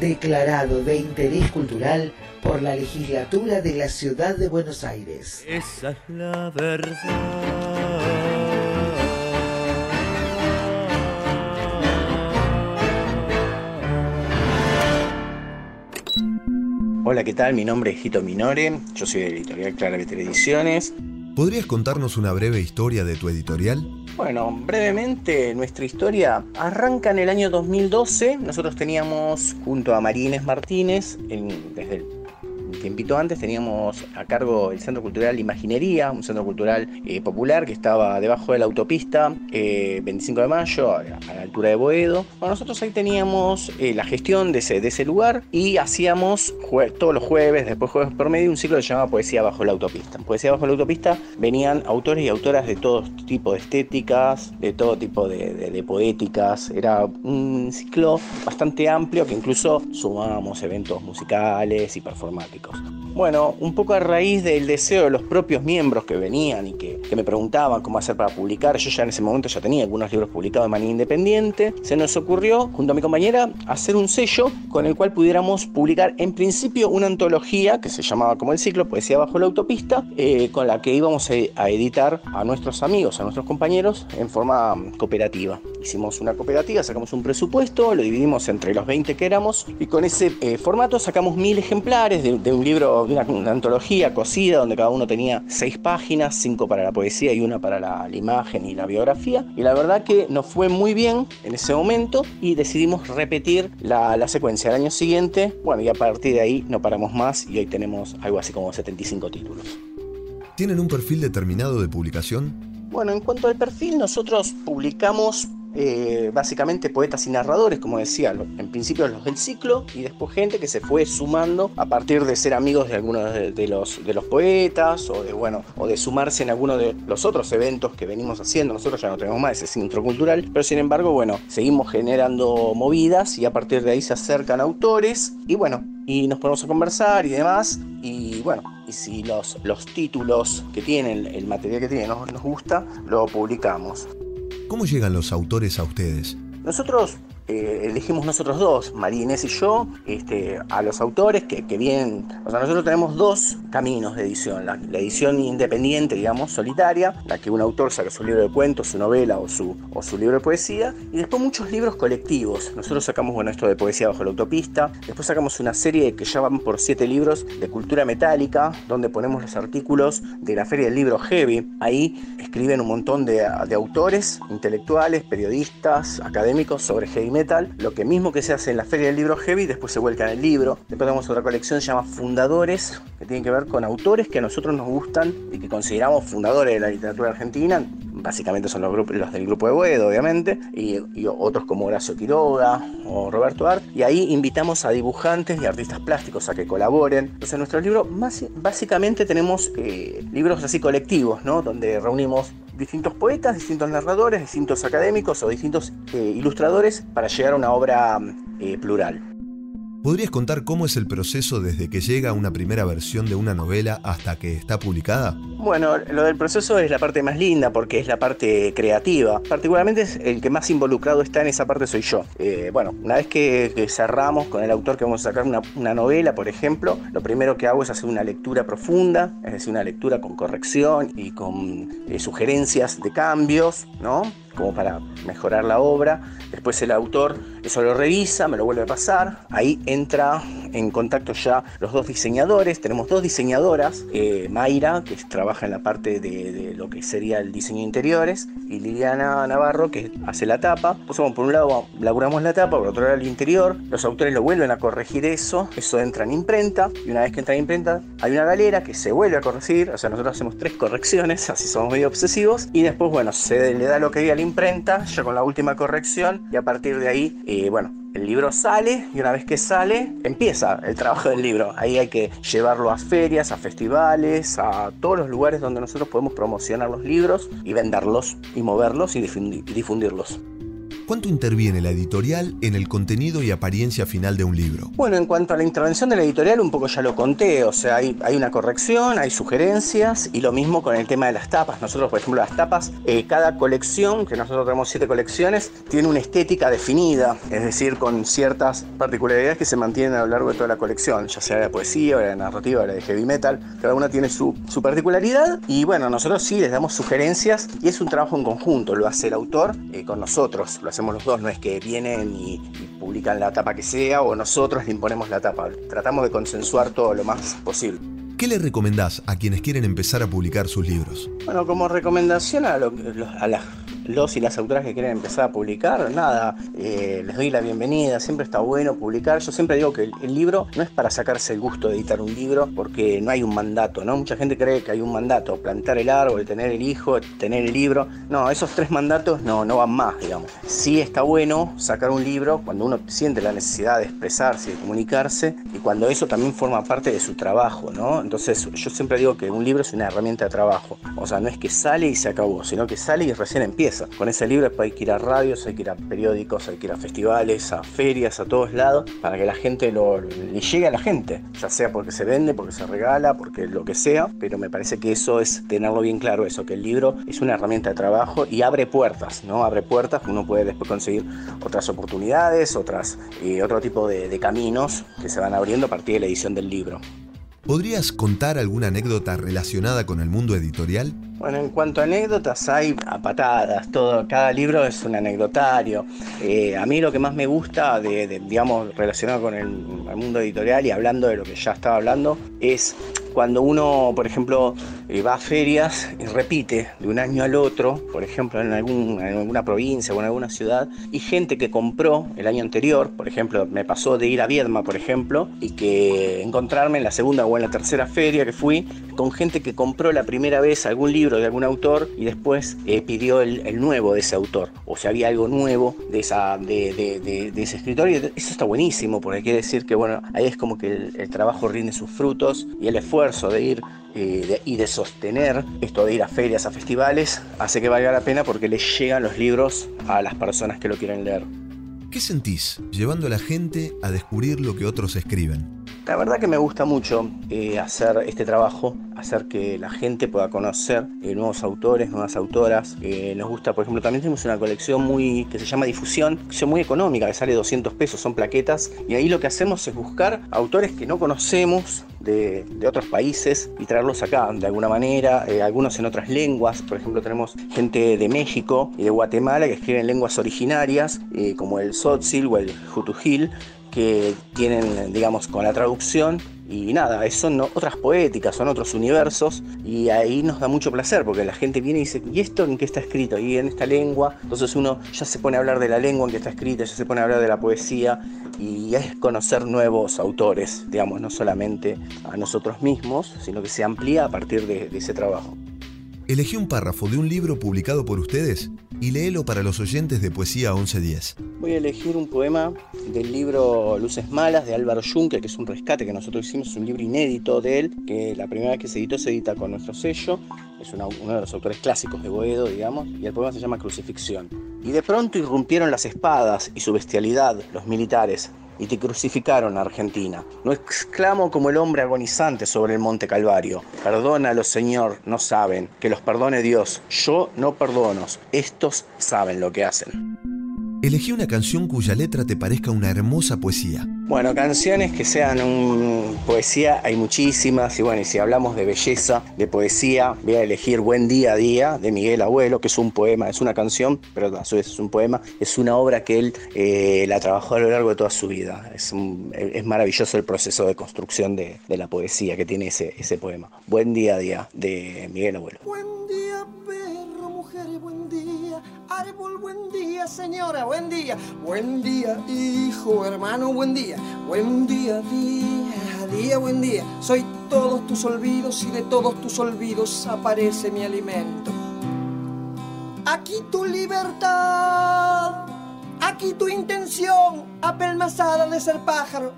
Declarado de interés cultural por la legislatura de la ciudad de Buenos Aires. Esa es la verdad. Hola, ¿qué tal? Mi nombre es Gito Minore, yo soy de editorial Clara Ediciones. ¿Podrías contarnos una breve historia de tu editorial? Bueno, brevemente, nuestra historia arranca en el año 2012. Nosotros teníamos junto a Marines Martínez, desde el un tiempito antes, teníamos a cargo el Centro Cultural Imaginería, un centro cultural eh, popular que estaba debajo de la autopista 25 de mayo, a, la altura de Boedo. Bueno, nosotros ahí teníamos la gestión de ese, de ese lugar y hacíamos todos los jueves, después jueves por medio, un ciclo que se llamaba Poesía bajo la autopista. Poesía bajo la autopista venían autores y autoras de todo tipo de estéticas, de todo tipo de, poéticas. Era un ciclo bastante amplio que incluso sumábamos eventos musicales y performáticos. Bueno, un poco a raíz del deseo de los propios miembros que venían y que, me preguntaban cómo hacer para publicar, yo ya en ese momento ya tenía algunos libros publicados de manera independiente, se nos ocurrió, junto a mi compañera, hacer un sello con el cual pudiéramos publicar en principio una antología que se llamaba como el ciclo Poesía bajo la autopista, eh, con la que íbamos a editar a nuestros amigos, a nuestros compañeros en forma cooperativa. Hicimos una cooperativa, sacamos un presupuesto, lo dividimos entre los 20 que éramos y con ese eh, formato sacamos mil ejemplares de, un libro, de una, antología cosida donde cada uno tenía seis páginas, cinco para la poesía y una para la, imagen y la biografía. Y la verdad que nos fue muy bien en ese momento y decidimos repetir la, la secuencia al año siguiente. Bueno, y a partir de ahí no paramos más y hoy tenemos algo así como 75 títulos. ¿Tienen un perfil determinado de publicación? Bueno, en cuanto al perfil, nosotros publicamos eh, básicamente poetas y narradores, como decía, en principio los del ciclo y después gente que se fue sumando a partir de ser amigos de algunos de, los, de los poetas o de, bueno, o de sumarse en alguno de los otros eventos que venimos haciendo. Nosotros ya no tenemos más ese centro cultural, pero sin embargo, bueno, seguimos generando movidas y a partir de ahí se acercan autores y bueno, y nos ponemos a conversar y demás. Y bueno, y si los, los títulos que tienen, el material que tienen nos, nos gusta, lo publicamos. ¿Cómo llegan los autores a ustedes? Nosotros eh, elegimos nosotros dos, María Inés y yo, este, a los autores que, vienen. O sea, nosotros tenemos dos caminos de edición: la, edición independiente, digamos, solitaria, la que un autor saca su libro de cuentos, su novela o su, o su libro de poesía, y después muchos libros colectivos. Nosotros sacamos, bueno, esto de poesía bajo la autopista, después sacamos una serie que ya van por siete libros de cultura metálica, donde ponemos los artículos de la Feria del Libro Heavy. Ahí escriben un montón de, de autores, intelectuales, periodistas, académicos sobre heavy metal lo que mismo que se hace en la Feria del Libro Heavy, después se vuelca en el libro. Después tenemos otra colección que se llama Fundadores, que tiene que ver con autores que a nosotros nos gustan y que consideramos fundadores de la literatura argentina. Básicamente son los, grupos, los del grupo de Boedo, obviamente, y, otros como Horacio Quiroga o Roberto Art. Y ahí invitamos a dibujantes y artistas plásticos a que colaboren. Entonces, en nuestro libro, básicamente tenemos eh, libros así colectivos, ¿no? Donde reunimos distintos poetas, distintos narradores, distintos académicos o distintos eh, ilustradores para llegar a una obra eh, plural. ¿Podrías contar cómo es el proceso desde que llega una primera versión de una novela hasta que está publicada? Bueno, lo del proceso es la parte más linda porque es la parte creativa. Particularmente el que más involucrado está en esa parte soy yo. Eh, bueno, una vez que, cerramos con el autor que vamos a sacar una, novela, por ejemplo, lo primero que hago es hacer una lectura profunda, es decir, una lectura con corrección y con eh, sugerencias de cambios, ¿no? Como para mejorar la obra. Después el autor eso lo revisa, me lo vuelve a pasar. Ahí entra en contacto ya los dos diseñadores. Tenemos dos diseñadoras, eh, Mayra, que trabaja en la parte de, lo que sería el diseño de interiores, y Liliana Navarro, que hace la tapa. Pues, por un lado laburamos la tapa, por otro lado el interior. Los autores lo vuelven a corregir eso, eso entra en imprenta, y una vez que entra en imprenta hay una galera que se vuelve a corregir, o sea, nosotros hacemos tres correcciones, así somos medio obsesivos, y después, bueno, se le da lo que había a imprenta, ya con la última corrección, y a partir de ahí, eh, bueno, el libro sale y una vez que sale empieza el trabajo del libro. Ahí hay que llevarlo a ferias, a festivales, a todos los lugares donde nosotros podemos promocionar los libros y venderlos y moverlos y difundirlos. ¿Cuánto interviene la editorial en el contenido y apariencia final de un libro? Bueno, en cuanto a la intervención de la editorial, un poco ya lo conté, o sea, hay, una corrección, hay sugerencias y lo mismo con el tema de las tapas. Nosotros, por ejemplo, las tapas, eh, cada colección, que nosotros tenemos siete colecciones, tiene una estética definida, es decir, con ciertas particularidades que se mantienen a lo largo de toda la colección, ya sea de poesía, de narrativa, de heavy metal, cada una tiene su, particularidad y bueno, nosotros sí les damos sugerencias y es un trabajo en conjunto, lo hace el autor eh, con nosotros, lo hacemos los dos, no es que vienen y, publican la tapa que sea o nosotros le imponemos la tapa. Tratamos de consensuar todo lo más posible. ¿Qué le recomendás a quienes quieren empezar a publicar sus libros? Bueno, como recomendación a, los y las autoras que quieren empezar a publicar, nada, eh, les doy la bienvenida, siempre está bueno publicar. Yo siempre digo que el, libro no es para sacarse el gusto de editar un libro porque no hay un mandato, ¿no? Mucha gente cree que hay un mandato, plantar el árbol, tener el hijo, tener el libro. No, esos tres mandatos no, no van más, digamos. Sí está bueno sacar un libro cuando uno siente la necesidad de expresarse, de comunicarse y cuando eso también forma parte de su trabajo, ¿no? Entonces yo siempre digo que un libro es una herramienta de trabajo. O sea, no es que sale y se acabó, sino que sale y recién empieza. Con ese libro hay que ir a radios, hay que ir a periódicos, hay que ir a festivales, a ferias, a todos lados, para que la gente lo, le llegue a la gente. Ya sea porque se vende, porque se regala, porque lo que sea, pero me parece que eso es tenerlo bien claro, eso, que el libro es una herramienta de trabajo y abre puertas, ¿no? Abre puertas, uno puede después conseguir otras oportunidades, otras, eh, otro tipo de caminos que se van abriendo a partir de la edición del libro. ¿Podrías contar alguna anécdota relacionada con el mundo editorial? Bueno, en cuanto a anécdotas, hay a patadas, todo, cada libro es un anecdotario. Eh, a mí lo que más me gusta, de, digamos, relacionado con el, mundo editorial y hablando de lo que ya estaba hablando, es cuando uno, por ejemplo, eh, va a ferias y repite de un año al otro, por ejemplo, en, algún, en alguna provincia o en alguna ciudad, y gente que compró el año anterior, por ejemplo, me pasó de ir a Viedma, por ejemplo, y que encontrarme en la segunda o en la tercera feria que fui, con gente que compró la primera vez algún libro de algún autor y después eh, pidió el, nuevo de ese autor, o si había algo nuevo de, esa, de, ese escritor, y eso está buenísimo, porque quiere decir que, bueno, ahí es como que el, trabajo rinde sus frutos y el esfuerzo de ir eh, y de sostener esto de ir a ferias, a festivales, hace que valga la pena porque le llegan los libros a las personas que lo quieren leer. ¿Qué sentís llevando a la gente a descubrir lo que otros escriben? La verdad que me gusta mucho eh, hacer este trabajo, hacer que la gente pueda conocer eh, nuevos autores, nuevas autoras. Eh, nos gusta, por ejemplo, también tenemos una colección muy que se llama Difusión, colección muy económica, que sale 200 pesos, son plaquetas. Y ahí lo que hacemos es buscar autores que no conocemos de, otros países y traerlos acá de alguna manera, algunos en otras lenguas. Por ejemplo, tenemos gente de México y de Guatemala que escriben lenguas originarias, como el Sotzil o el Jutujil que tienen, digamos, con la traducción y nada, son otras poéticas, son otros universos y ahí nos da mucho placer porque la gente viene y dice, ¿y esto en qué está escrito? Y en esta lengua, entonces uno ya se pone a hablar de la lengua en que está escrita, ya se pone a hablar de la poesía y es conocer nuevos autores, digamos, no solamente a nosotros mismos, sino que se amplía a partir de, de ese trabajo. Elegí un párrafo de un libro publicado por ustedes y léelo para los oyentes de Poesía 1110. Voy a elegir un poema del libro Luces Malas de Álvaro Juncker, que es un rescate que nosotros hicimos, es un libro inédito de él, que la primera vez que se editó se edita con nuestro sello, es uno de los autores clásicos de Boedo, digamos, y el poema se llama Crucifixión. Y de pronto irrumpieron las espadas y su bestialidad, los militares, y te crucificaron, Argentina. No exclamo como el hombre agonizante sobre el monte Calvario. Perdónalo, Señor, no saben. Que los perdone Dios. Yo no perdono. Estos saben lo que hacen. Elegí una canción cuya letra te parezca una hermosa poesía. Bueno, canciones que sean un... poesía hay muchísimas y bueno, y si hablamos de belleza, de poesía, voy a elegir Buen Día a Día de Miguel Abuelo, que es un poema, es una canción, pero a su vez es un poema, es una obra que él eh, la trabajó a lo largo de toda su vida. Es, es maravilloso el proceso de construcción de, de, la poesía que tiene ese, ese poema. Buen Día a Día de Miguel Abuelo. Buen día, perro, mujer, buen día árbol, buen día, señora, buen día. Buen día, hijo, hermano, buen día. Buen día, día, día, buen día. Soy todos tus olvidos y de todos tus olvidos aparece mi alimento. Aquí tu libertad, aquí tu intención apelmazada de ser pájaro.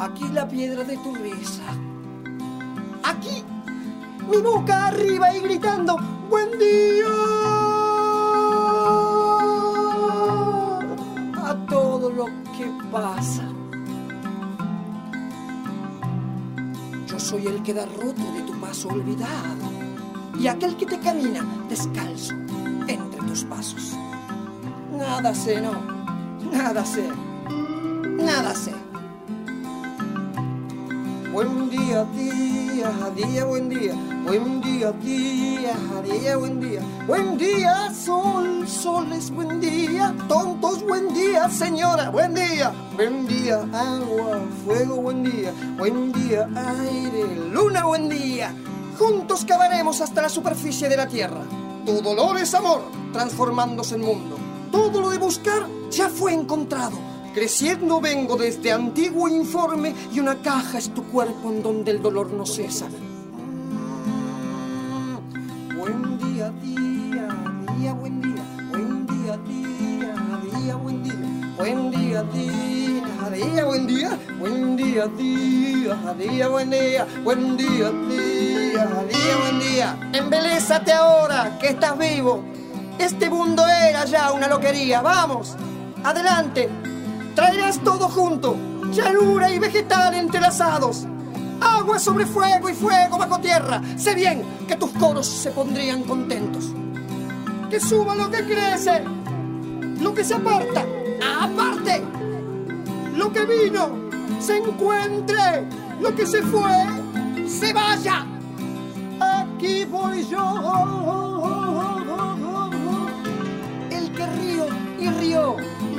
Aquí la piedra de tu risa. Aquí mi boca arriba y gritando, buen día a todo lo que pasa. Yo soy el que da roto de tu paso olvidado y aquel que te camina descalzo entre tus pasos. Nada sé, no, nada sé, nada sé. Buen día, día, día, buen día. Buen día, día, día, buen día. Buen día, sol, sol es buen día. Tontos, buen día, señora, buen día. Buen día, agua, fuego, buen día. Buen día, aire, luna, buen día. Juntos cavaremos hasta la superficie de la tierra. Tu dolor es amor, transformándose en mundo. Todo lo de buscar ya fue encontrado. Creciendo vengo desde antiguo informe y una caja es tu cuerpo en donde el dolor no cesa. Buen día, día, día, buen día. Buen día, día, día, buen día. Buen día, día, día, buen día. Buen día, día, día, buen día. Buen día, día, día, buen día. Embelésate ahora que estás vivo. Este mundo era ya una loquería. Vamos, adelante. Traerás todo junto. Llanura y vegetal entrelazados. Agua sobre fuego y fuego bajo tierra. Sé bien que tus coros se pondrían contentos. Que suba lo que crece, lo que se aparta, aparte. Lo que vino, se encuentre. Lo que se fue, se vaya. Aquí voy yo. El que río y río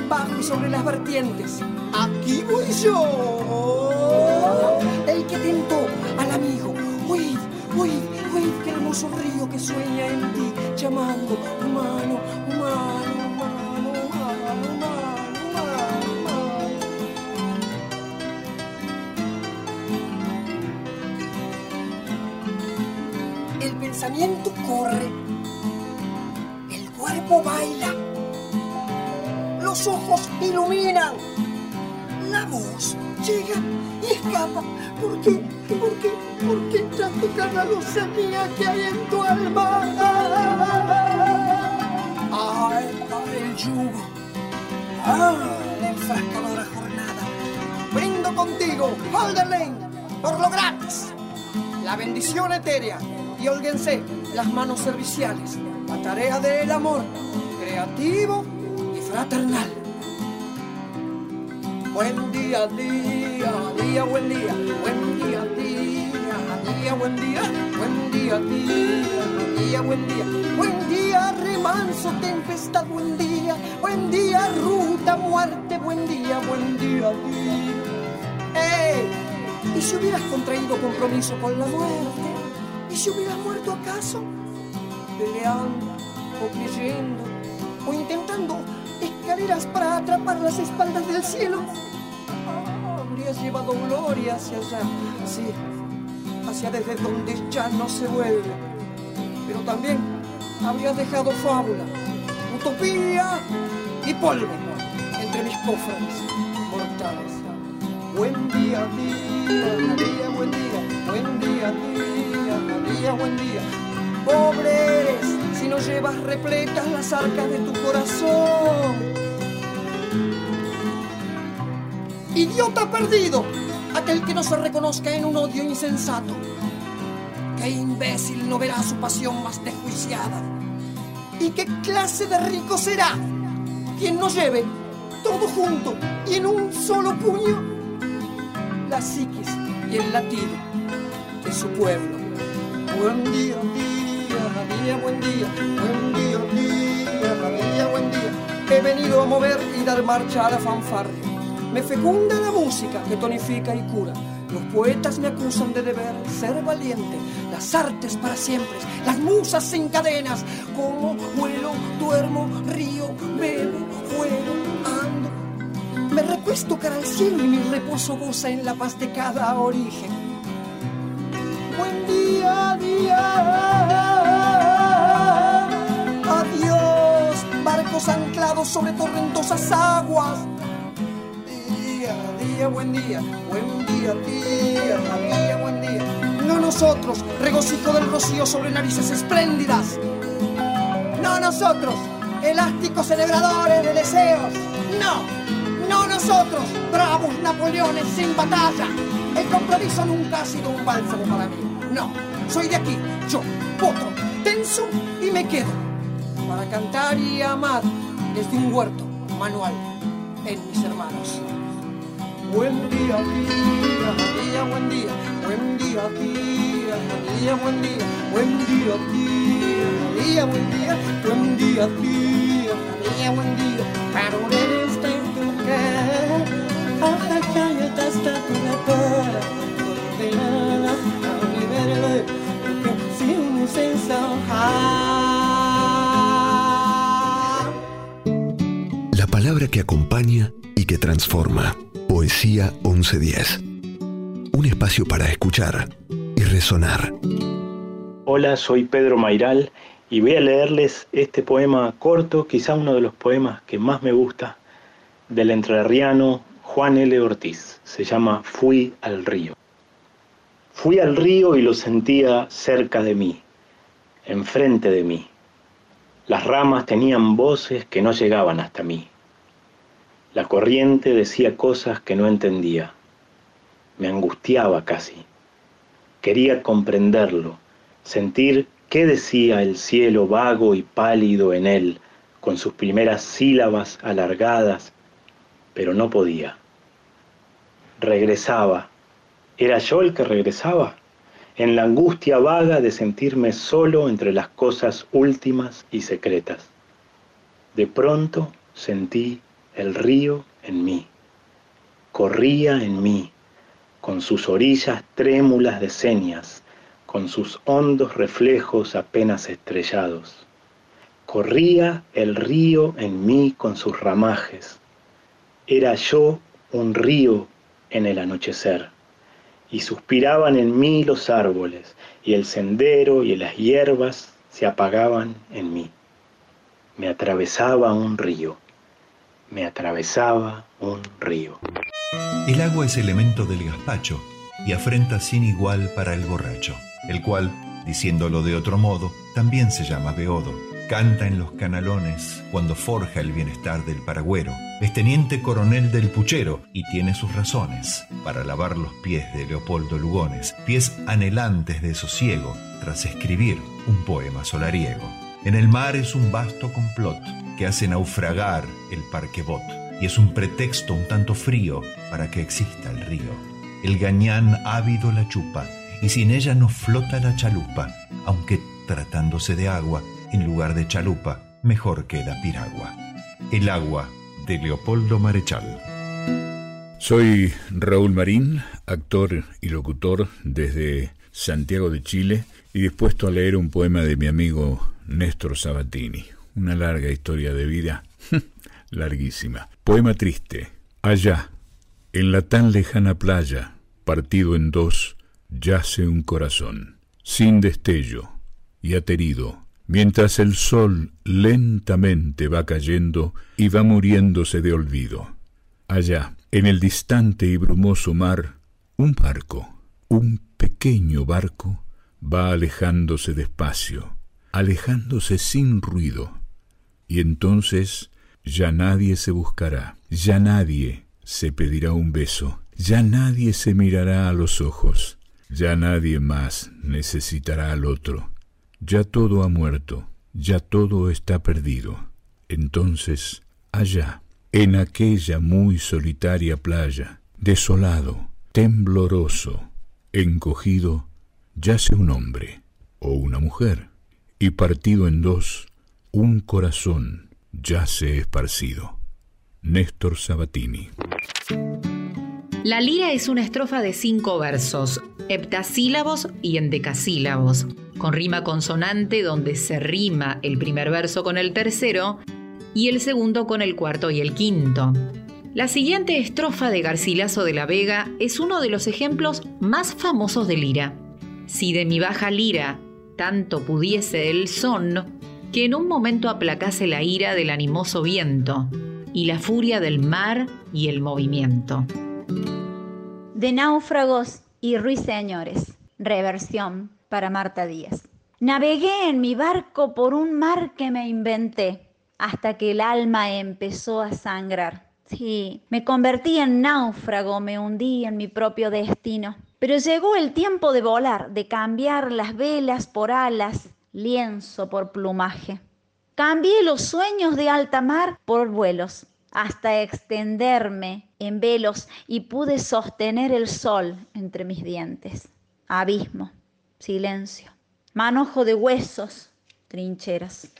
bajo y sobre las vertientes. Aquí voy yo. El que tentó al amigo. Oíd, oíd, oíd, qué hermoso río que sueña en ti, llamando humano, humano, humano, humano, humano, humano. El pensamiento corre, el cuerpo baila los ojos iluminan. La voz llega y escapa. ¿Por qué? ¿Por qué? ¿Por qué luzanía que hay en tu alma? ¡Ay, el yugo! ¡Ah, la enfrascadora jornada! Brindo contigo, Halderlane, por lo gratis. La bendición etérea y holguense las manos serviciales. La tarea del amor creativo fraternal. Buen día, día, día, buen día, buen día, día, día, buen día, buen día, día, día, buen día, buen día, remanso, tempestad, buen día, buen día, ruta, muerte, buen día, buen día, día. ¡Ey! ¿Y si hubieras contraído compromiso con la muerte? ¿Y si hubieras muerto acaso? Peleando o creyendo o intentando escaleras para atrapar las espaldas del cielo. Habrías llevado gloria hacia allá, sí, hacia desde donde ya no se vuelve. Pero también habrías dejado fábula, utopía y polvo entre mis cofres mortales. Buen día, día, día, buen día, buen día, día, día, buen día. Pobre si no llevas repletas las arcas de tu corazón. Idiota perdido, aquel que no se reconozca en un odio insensato. Qué imbécil no verá su pasión más desjuiciada. ¿Y qué clase de rico será quien no lleve todo junto y en un solo puño la psiquis y el latido de su pueblo? Buen día, buen día, buen día, día, día, buen día. He venido a mover y dar marcha a la fanfarria. Me fecunda la música que tonifica y cura. Los poetas me acusan de deber ser valiente. Las artes para siempre, las musas sin cadenas. Como vuelo, duermo, río, bebo, juego, ando. Me recuesto cara al cielo y mi reposo goza en la paz de cada origen. Buen día, día. Anclados sobre torrentosas aguas día, buen día, buen día, día, día, buen día. No nosotros, regocijo del rocío sobre narices espléndidas. No nosotros, elásticos celebradores de deseos. No, no nosotros, bravos Napoleones sin batalla. El compromiso nunca ha sido un bálsamo para mí. No, soy de aquí, yo, potro, tenso y me quedo. Para cantar y amar desde un huerto manual en mis hermanos. Buen día, día, día, buen día, buen día, día, buen día, buen día, día, día, buen día, buen día, día, buen día. Para un instante mujer, hasta que yo te está tu cara, porque nada, a liberarle, porque sin sensación. Transforma. Poesía 1110. Un espacio para escuchar y resonar. Hola, soy Pedro Mairal y voy a leerles este poema corto, quizá uno de los poemas que más me gusta, del entrerriano Juan L. Ortiz. Se llama Fui al río. Fui al río y lo sentía cerca de mí, enfrente de mí. Las ramas tenían voces que no llegaban hasta mí. La corriente decía cosas que no entendía. Me angustiaba casi. Quería comprenderlo, sentir qué decía el cielo vago y pálido en él, con sus primeras sílabas alargadas, pero no podía. Regresaba. ¿Era yo el que regresaba? En la angustia vaga de sentirme solo entre las cosas últimas y secretas. De pronto sentí el río en mí. Corría en mí, con sus orillas trémulas de señas, con sus hondos reflejos apenas estrellados. Corría el río en mí con sus ramajes. Era yo un río en el anochecer. Y suspiraban en mí los árboles, y el sendero y las hierbas se apagaban en mí. Me atravesaba un río me atravesaba un río. El agua es elemento del gazpacho y afrenta sin igual para el borracho, el cual, diciéndolo de otro modo, también se llama beodo. Canta en los canalones cuando forja el bienestar del paragüero. Es teniente coronel del puchero y tiene sus razones para lavar los pies de Leopoldo Lugones, pies anhelantes de sosiego tras escribir un poema solariego. En el mar es un vasto complot que hace naufragar el parquebot y es un pretexto un tanto frío para que exista el río. El gañán ávido la chupa y sin ella no flota la chalupa, aunque tratándose de agua, en lugar de chalupa, mejor queda piragua. El agua de Leopoldo Marechal. Soy Raúl Marín, actor y locutor desde Santiago de Chile y dispuesto a leer un poema de mi amigo Néstor Sabatini una larga historia de vida, larguísima. Poema triste. Allá, en la tan lejana playa, partido en dos, yace un corazón, sin destello y aterido, mientras el sol lentamente va cayendo y va muriéndose de olvido. Allá, en el distante y brumoso mar, un barco, un pequeño barco, va alejándose despacio, alejándose sin ruido, y entonces ya nadie se buscará, ya nadie se pedirá un beso, ya nadie se mirará a los ojos, ya nadie más necesitará al otro, ya todo ha muerto, ya todo está perdido. Entonces, allá, en aquella muy solitaria playa, desolado, tembloroso, encogido, yace un hombre o una mujer, y partido en dos, un corazón yace esparcido. Néstor Sabatini. La lira es una estrofa de cinco versos, heptasílabos y endecasílabos, con rima consonante donde se rima el primer verso con el tercero y el segundo con el cuarto y el quinto. La siguiente estrofa de Garcilaso de la Vega es uno de los ejemplos más famosos de lira. Si de mi baja lira tanto pudiese el son, que en un momento aplacase la ira del animoso viento y la furia del mar y el movimiento. De náufragos y ruiseñores, reversión para Marta Díaz. Navegué en mi barco por un mar que me inventé hasta que el alma empezó a sangrar. Sí, me convertí en náufrago, me hundí en mi propio destino. Pero llegó el tiempo de volar, de cambiar las velas por alas, lienzo por plumaje. Cambié los sueños de alta mar por vuelos, hasta extenderme en velos y pude sostener el sol entre mis dientes. Abismo, silencio, manojo de huesos, trincheras.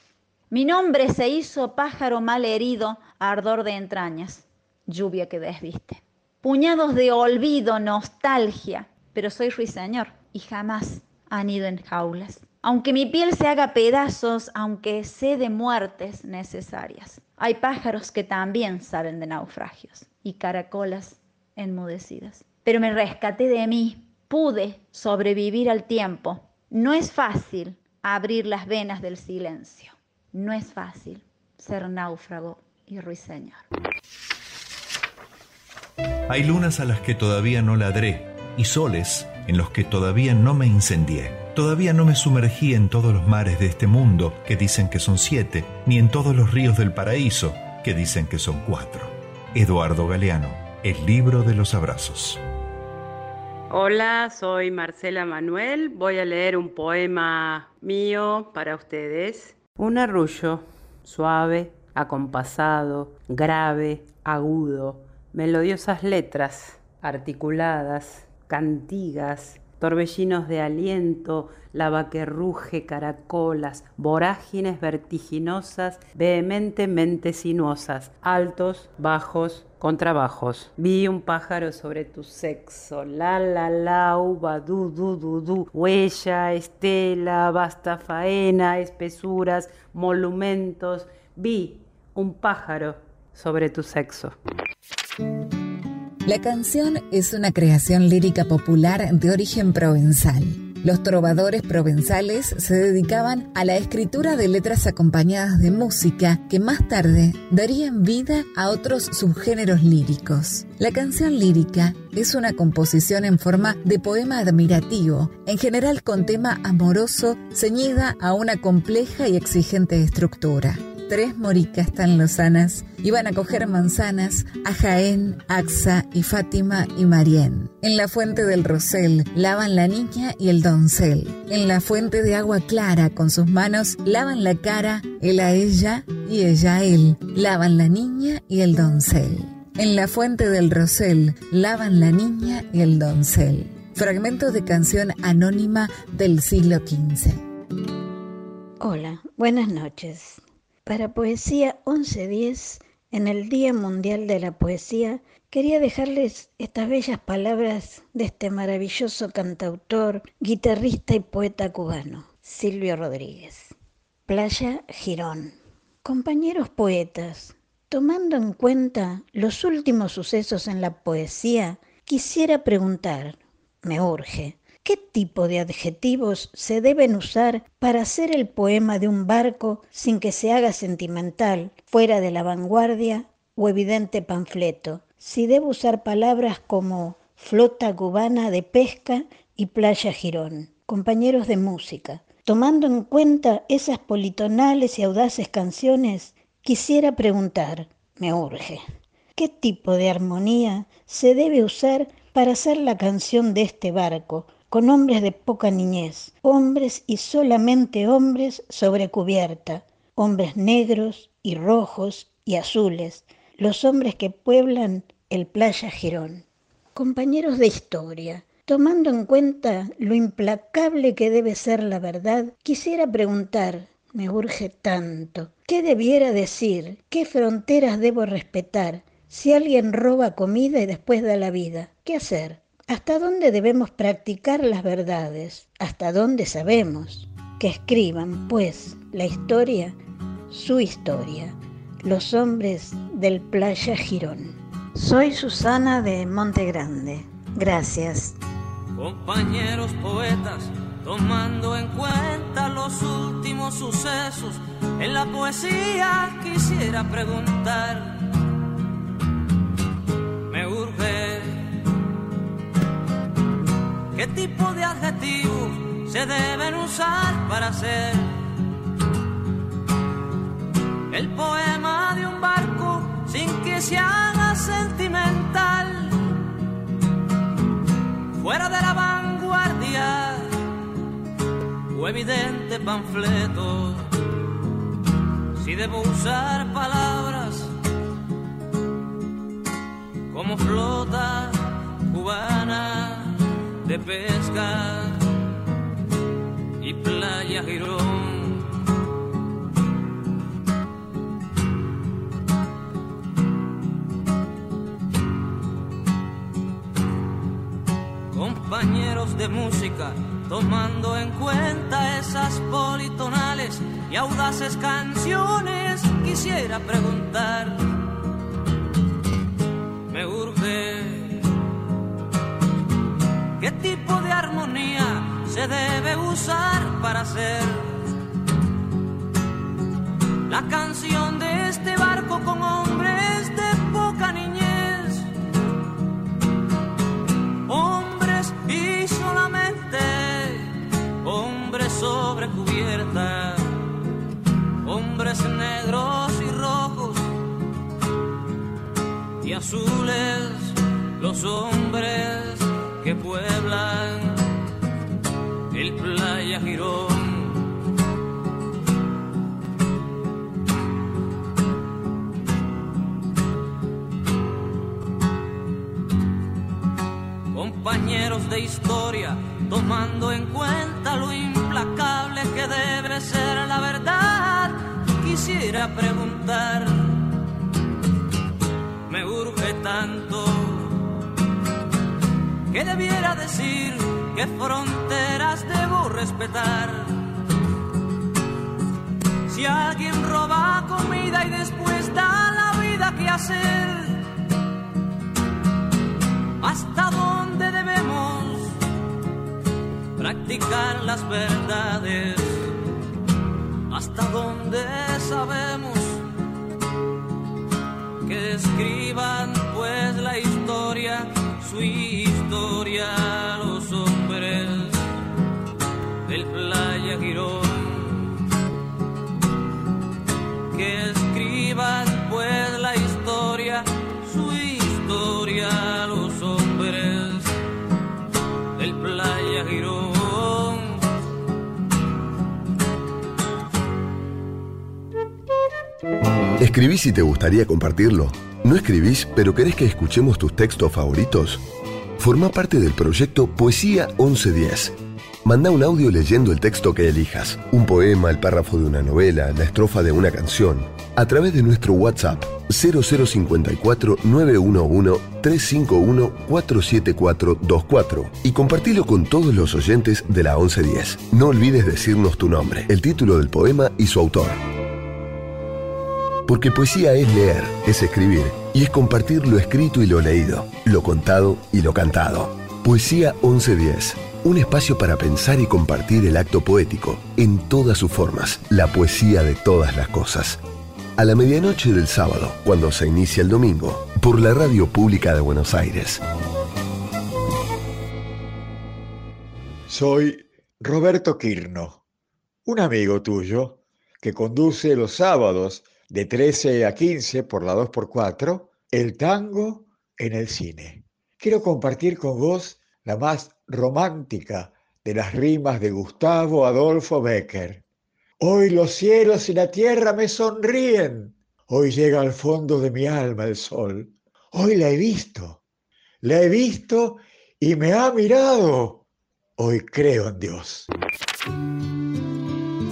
Mi nombre se hizo pájaro mal herido, ardor de entrañas, lluvia que desviste. Puñados de olvido, nostalgia, pero soy ruiseñor y jamás han ido en jaulas. Aunque mi piel se haga pedazos, aunque sé de muertes necesarias. Hay pájaros que también saben de naufragios y caracolas enmudecidas. Pero me rescaté de mí, pude sobrevivir al tiempo. No es fácil abrir las venas del silencio. No es fácil ser náufrago y ruiseñor. Hay lunas a las que todavía no ladré y soles en los que todavía no me incendié. Todavía no me sumergí en todos los mares de este mundo, que dicen que son siete, ni en todos los ríos del paraíso, que dicen que son cuatro. Eduardo Galeano, El libro de los abrazos. Hola, soy Marcela Manuel. Voy a leer un poema mío para ustedes. Un arrullo, suave, acompasado, grave, agudo, melodiosas letras, articuladas, cantigas, torbellinos de aliento, lava que ruge, caracolas, vorágines vertiginosas, vehementemente sinuosas, altos, bajos, contrabajos. Vi un pájaro sobre tu sexo, la la la, uva, du du du huella, estela, basta faena, espesuras, monumentos. Vi un pájaro sobre tu sexo. La canción es una creación lírica popular de origen provenzal. Los trovadores provenzales se dedicaban a la escritura de letras acompañadas de música que más tarde darían vida a otros subgéneros líricos. La canción lírica es una composición en forma de poema admirativo, en general con tema amoroso, ceñida a una compleja y exigente estructura tres moricas tan lozanas iban a coger manzanas a Jaén, Axa y Fátima y Marién. En la fuente del Rosel lavan la niña y el doncel. En la fuente de agua clara con sus manos lavan la cara, él a ella y ella a él. Lavan la niña y el doncel. En la fuente del Rosel lavan la niña y el doncel. Fragmento de canción anónima del siglo XV. Hola, buenas noches. Para Poesía 1110, en el Día Mundial de la Poesía, quería dejarles estas bellas palabras de este maravilloso cantautor, guitarrista y poeta cubano, Silvio Rodríguez. Playa Girón. Compañeros poetas, tomando en cuenta los últimos sucesos en la poesía, quisiera preguntar, me urge, ¿Qué tipo de adjetivos se deben usar para hacer el poema de un barco sin que se haga sentimental, fuera de la vanguardia o evidente panfleto? Si debo usar palabras como flota cubana de pesca y playa Girón, compañeros de música. Tomando en cuenta esas politonales y audaces canciones, quisiera preguntar, me urge, ¿qué tipo de armonía se debe usar para hacer la canción de este barco, con hombres de poca niñez, hombres y solamente hombres sobre cubierta, hombres negros y rojos y azules, los hombres que pueblan el Playa Girón. Compañeros de historia, tomando en cuenta lo implacable que debe ser la verdad, quisiera preguntar, me urge tanto, ¿qué debiera decir? ¿Qué fronteras debo respetar? Si alguien roba comida y después da la vida, ¿qué hacer? ¿Hasta dónde debemos practicar las verdades? ¿Hasta dónde sabemos? Que escriban, pues, la historia, su historia, los hombres del Playa Girón. Soy Susana de Monte Grande. Gracias. Compañeros poetas, tomando en cuenta los últimos sucesos, en la poesía quisiera preguntar ¿Qué tipo de adjetivos se deben usar para hacer el poema de un barco sin que se sentimental? Fuera de la vanguardia o evidente panfleto, si debo usar palabras como flota cubana de pesca y playa Girón. Compañeros de música, tomando en cuenta esas politonales y audaces canciones, quisiera preguntar, me urge, ¿qué tipo de armonía se debe usar para hacer la canción de este barco con hombres de poca niñez? Hombres y solamente hombres sobre cubierta, hombres negros y rojos y azules, los hombres que pueblan el playa Girón. Compañeros de historia, tomando en cuenta lo implacable que debe ser la verdad, quisiera preguntar, me urge tanto que debiera decir qué fronteras debo respetar. Si alguien roba comida y después da la vida que hacer, ¿hasta dónde debemos practicar las verdades? ¿Hasta dónde sabemos que escriban pues la historia, su historia, los hombres del Playa Girón? Que escriban pues la historia, su historia, los hombres del Playa Girón. ¿Escribís si te gustaría compartirlo? ¿No escribís pero querés que escuchemos tus textos favoritos? Forma parte del proyecto Poesía 1110. Manda un audio leyendo el texto que elijas, un poema, el párrafo de una novela, la estrofa de una canción, a través de nuestro WhatsApp 0054 911 351 47424 y compartilo con todos los oyentes de la 1110. No olvides decirnos tu nombre, el título del poema y su autor. Porque poesía es leer, es escribir y es compartir lo escrito y lo leído, lo contado y lo cantado. Poesía 1110, un espacio para pensar y compartir el acto poético en todas sus formas, la poesía de todas las cosas. A la medianoche del sábado, cuando se inicia el domingo, por la Radio Pública de Buenos Aires. Soy Roberto Quirno, un amigo tuyo que conduce los sábados de 13 a 15 por la 2x4, el tango en el cine. Quiero compartir con vos la más romántica de las rimas de Gustavo Adolfo Becker. Hoy los cielos y la tierra me sonríen. Hoy llega al fondo de mi alma el sol. Hoy la he visto. La he visto y me ha mirado. Hoy creo en Dios.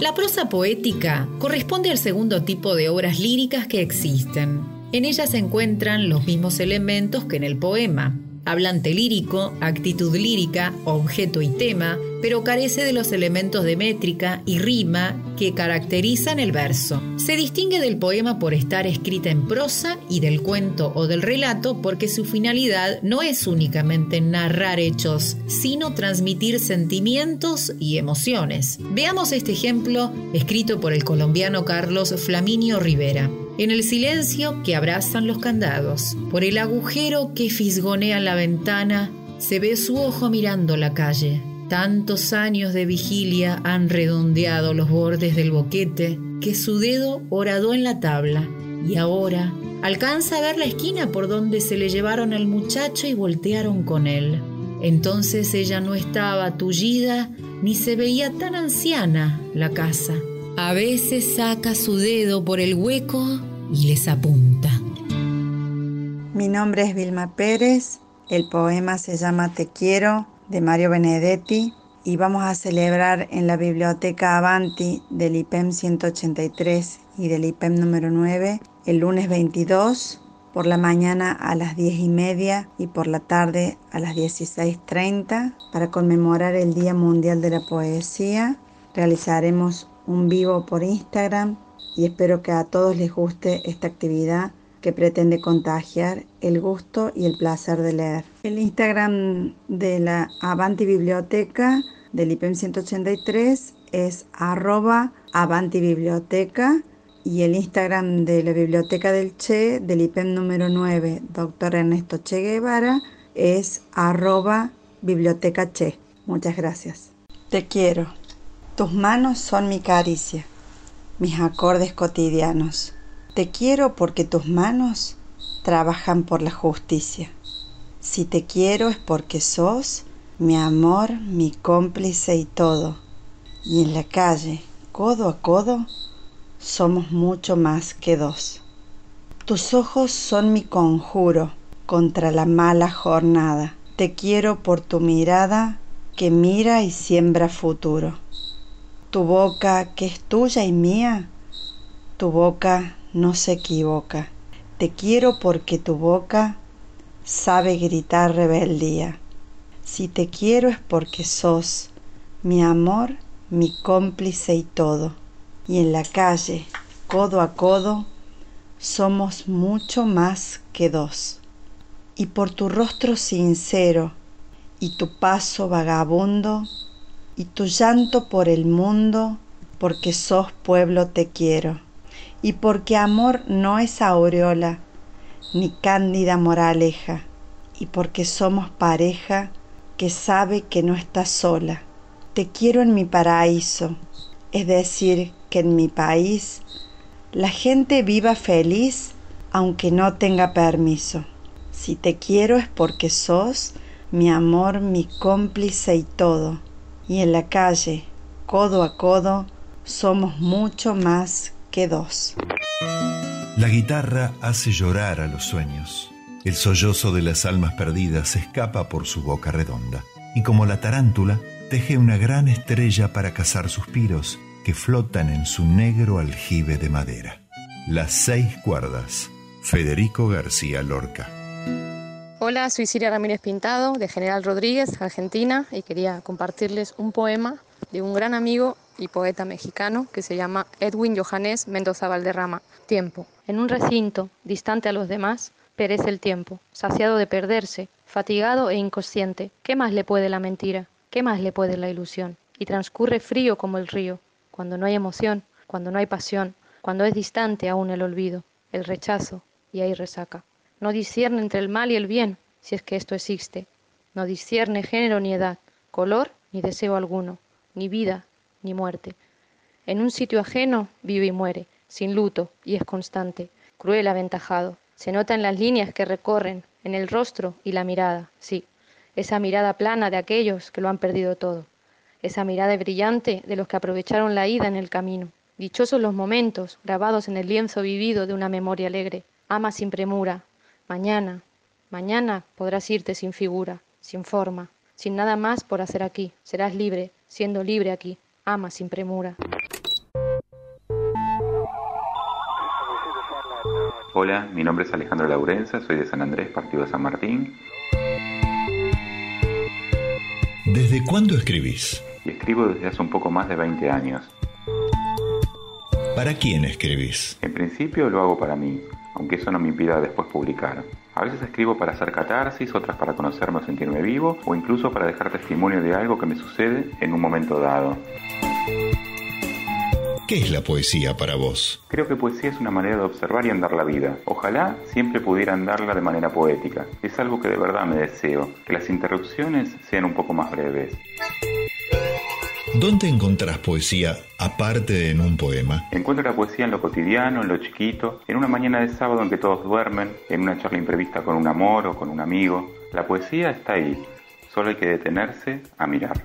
La prosa poética corresponde al segundo tipo de obras líricas que existen. En ella se encuentran los mismos elementos que en el poema. Hablante lírico, actitud lírica, objeto y tema, pero carece de los elementos de métrica y rima que caracterizan el verso. Se distingue del poema por estar escrita en prosa y del cuento o del relato porque su finalidad no es únicamente narrar hechos, sino transmitir sentimientos y emociones. Veamos este ejemplo escrito por el colombiano Carlos Flaminio Rivera. En el silencio que abrazan los candados, por el agujero que fisgonea la ventana, se ve su ojo mirando la calle. Tantos años de vigilia han redondeado los bordes del boquete que su dedo horadó en la tabla y ahora alcanza a ver la esquina por donde se le llevaron al muchacho y voltearon con él. Entonces ella no estaba tullida ni se veía tan anciana la casa. A veces saca su dedo por el hueco y les apunta. Mi nombre es Vilma Pérez, el poema se llama Te quiero de Mario Benedetti y vamos a celebrar en la Biblioteca Avanti del IPEM 183 y del IPEM número 9 el lunes 22 por la mañana a las 10 y media y por la tarde a las 16.30 para conmemorar el Día Mundial de la Poesía. Realizaremos un vivo por Instagram y espero que a todos les guste esta actividad que pretende contagiar el gusto y el placer de leer. El Instagram de la Avanti Biblioteca del IPEM 183 es arroba Avanti Biblioteca y el Instagram de la Biblioteca del Che del IPEM número 9, doctor Ernesto Che Guevara, es arroba Biblioteca Che. Muchas gracias. Te quiero. Tus manos son mi caricia, mis acordes cotidianos te quiero porque tus manos trabajan por la justicia. Si te quiero es porque sos mi amor, mi cómplice y todo. Y en la calle, codo a codo, somos mucho más que dos. Tus ojos son mi conjuro contra la mala jornada. Te quiero por tu mirada que mira y siembra futuro. Tu boca que es tuya y mía, tu boca no se equivoca. Te quiero porque tu boca sabe gritar rebeldía. Si te quiero es porque sos mi amor, mi cómplice y todo. Y en la calle, codo a codo, somos mucho más que dos. Y por tu rostro sincero y tu paso vagabundo y tu llanto por el mundo, porque sos pueblo te quiero y porque amor no es aureola, ni cándida moraleja, y porque somos pareja que sabe que no está sola. Te quiero en mi paraíso, es decir, que en mi país la gente viva feliz aunque no tenga permiso. Si te quiero es porque sos mi amor, mi cómplice y todo. Y en la calle, codo a codo, somos mucho más dos. La guitarra hace llorar a los sueños. El sollozo de las almas perdidas escapa por su boca redonda. Y como la tarántula, teje una gran estrella para cazar suspiros que flotan en su negro aljibe de madera. Las seis cuerdas. Federico García Lorca. Hola, soy Siria Ramírez Pintado, de General Rodríguez, Argentina, y quería compartirles un poema de un gran amigo y poeta mexicano que se llama Edwin Johannes Mendoza Valderrama. Tiempo. En un recinto, distante a los demás, perece el tiempo, saciado de perderse, fatigado e inconsciente. ¿Qué más le puede la mentira? ¿Qué más le puede la ilusión? Y transcurre frío como el río, cuando no hay emoción, cuando no hay pasión, cuando es distante aún el olvido, el rechazo, y ahí resaca. No discierne entre el mal y el bien, si es que esto existe. No discierne género ni edad, color ni deseo alguno, ni vida ni muerte. En un sitio ajeno vive y muere, sin luto, y es constante, cruel aventajado. Se nota en las líneas que recorren, en el rostro y la mirada, sí, esa mirada plana de aquellos que lo han perdido todo, esa mirada brillante de los que aprovecharon la ida en el camino. Dichosos los momentos grabados en el lienzo vivido de una memoria alegre. Ama sin premura. Mañana, mañana podrás irte sin figura, sin forma, sin nada más por hacer aquí. Serás libre, siendo libre aquí ama sin premura. Hola, mi nombre es Alejandro Laurenza, soy de San Andrés, partido de San Martín. ¿Desde cuándo escribís? Y escribo desde hace un poco más de 20 años. ¿Para quién escribís? En principio lo hago para mí, aunque eso no me impida después publicar. A veces escribo para hacer catarsis, otras para conocerme o sentirme vivo, o incluso para dejar testimonio de algo que me sucede en un momento dado. ¿Qué es la poesía para vos? Creo que poesía es una manera de observar y andar la vida. Ojalá siempre pudiera andarla de manera poética. Es algo que de verdad me deseo, que las interrupciones sean un poco más breves. ¿Dónde encontrás poesía aparte de en un poema? Encuentro la poesía en lo cotidiano, en lo chiquito, en una mañana de sábado en que todos duermen, en una charla imprevista con un amor o con un amigo. La poesía está ahí, solo hay que detenerse a mirar.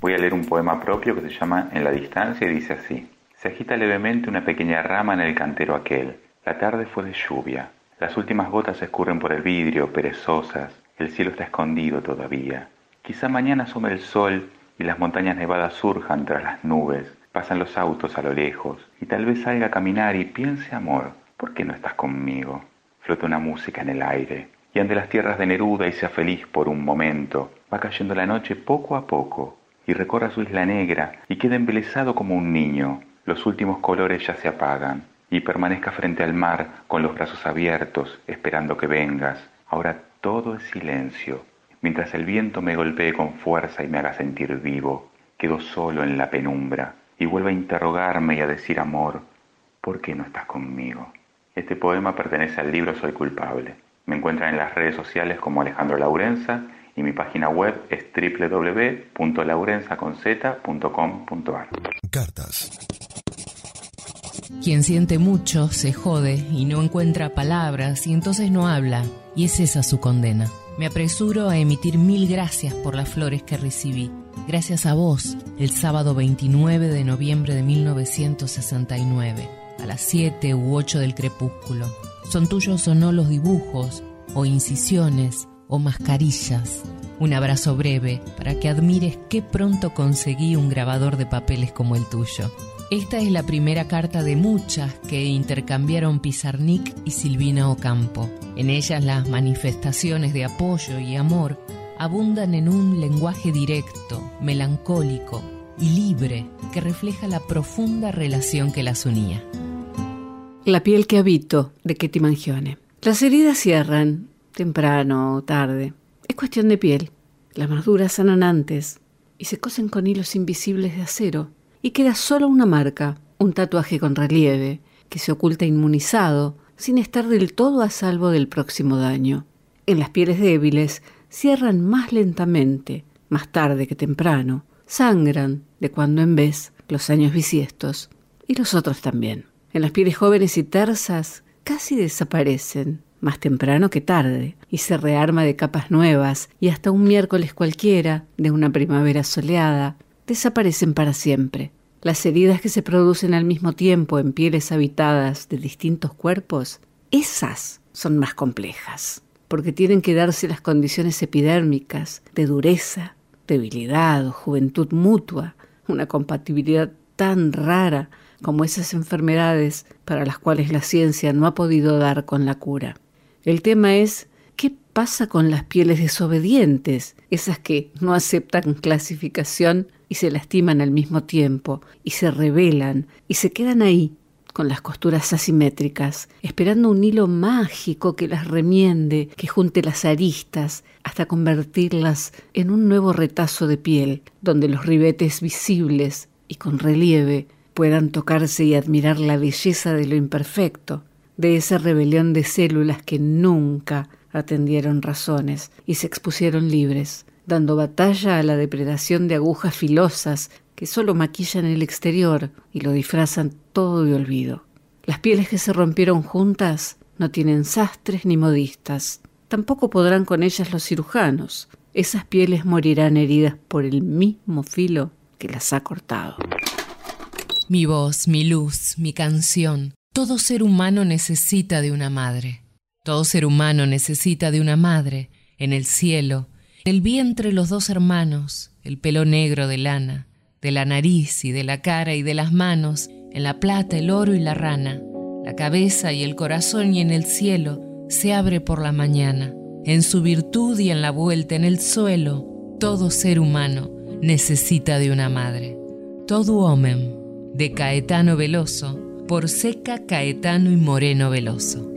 Voy a leer un poema propio que se llama En la distancia y dice así. Se agita levemente una pequeña rama en el cantero aquel. La tarde fue de lluvia. Las últimas gotas escurren por el vidrio, perezosas. El cielo está escondido todavía. Quizá mañana asome el sol y las montañas nevadas surjan tras las nubes, pasan los autos a lo lejos, y tal vez salga a caminar y piense amor, ¿por qué no estás conmigo? Flota una música en el aire, y ante las tierras de Neruda y sea feliz por un momento. Va cayendo la noche poco a poco, y recorra su isla negra, y queda embelesado como un niño. Los últimos colores ya se apagan, y permanezca frente al mar con los brazos abiertos, esperando que vengas. Ahora todo es silencio, mientras el viento me golpee con fuerza y me haga sentir vivo. Quedo solo en la penumbra, y vuelve a interrogarme y a decir amor, ¿por qué no estás conmigo? Este poema pertenece al libro Soy culpable. Me encuentran en las redes sociales como Alejandro Laurenza y mi página web es www.laurenzaconz.com.ar. Cartas. Quien siente mucho se jode y no encuentra palabras y entonces no habla, y es esa su condena. Me apresuro a emitir mil gracias por las flores que recibí. Gracias a vos, el sábado 29 de noviembre de 1969, a las 7 u 8 del crepúsculo. Son tuyos o no los dibujos, o incisiones, o mascarillas. Un abrazo breve para que admires qué pronto conseguí un grabador de papeles como el tuyo. Esta es la primera carta de muchas que intercambiaron Pizarnik y Silvina Ocampo. En ellas las manifestaciones de apoyo y amor abundan en un lenguaje directo, melancólico y libre que refleja la profunda relación que las unía. La piel que habito, de Ketty Mangione. Las heridas cierran, temprano o tarde. Es cuestión de piel. Las más duras sanan antes y se cosen con hilos invisibles de acero y queda solo una marca, un tatuaje con relieve, que se oculta inmunizado, sin estar del todo a salvo del próximo daño. En las pieles débiles cierran más lentamente, más tarde que temprano, sangran de cuando en vez los años bisiestos, y los otros también. En las pieles jóvenes y tersas casi desaparecen, más temprano que tarde, y se rearma de capas nuevas, y hasta un miércoles cualquiera, de una primavera soleada, desaparecen para siempre. Las heridas que se producen al mismo tiempo en pieles habitadas de distintos cuerpos, esas son más complejas, porque tienen que darse las condiciones epidérmicas de dureza, debilidad o juventud mutua, una compatibilidad tan rara como esas enfermedades para las cuales la ciencia no ha podido dar con la cura. El tema es ¿qué pasa con las pieles desobedientes, esas que no aceptan clasificación y se lastiman al mismo tiempo, y se rebelan, y se quedan ahí, con las costuras asimétricas, esperando un hilo mágico que las remiende, que junte las aristas, hasta convertirlas en un nuevo retazo de piel, donde los ribetes visibles y con relieve puedan tocarse y admirar la belleza de lo imperfecto, de esa rebelión de células que nunca atendieron razones y se expusieron libres, dando batalla a la depredación de agujas filosas que solo maquillan el exterior y lo disfrazan todo de olvido. Las pieles que se rompieron juntas no tienen sastres ni modistas. Tampoco podrán con ellas los cirujanos. Esas pieles morirán heridas por el mismo filo que las ha cortado. Mi voz, mi luz, mi canción. Todo ser humano necesita de una madre. Todo ser humano necesita de una madre en el cielo, el vientre los dos hermanos, el pelo negro de lana, de la nariz y de la cara y de las manos, en la plata, el oro y la rana, la cabeza y el corazón y en el cielo, se abre por la mañana. En su virtud y en la vuelta en el suelo, todo ser humano necesita de una madre. Todo homem, de Caetano Veloso, por Seca Caetano y Moreno Veloso.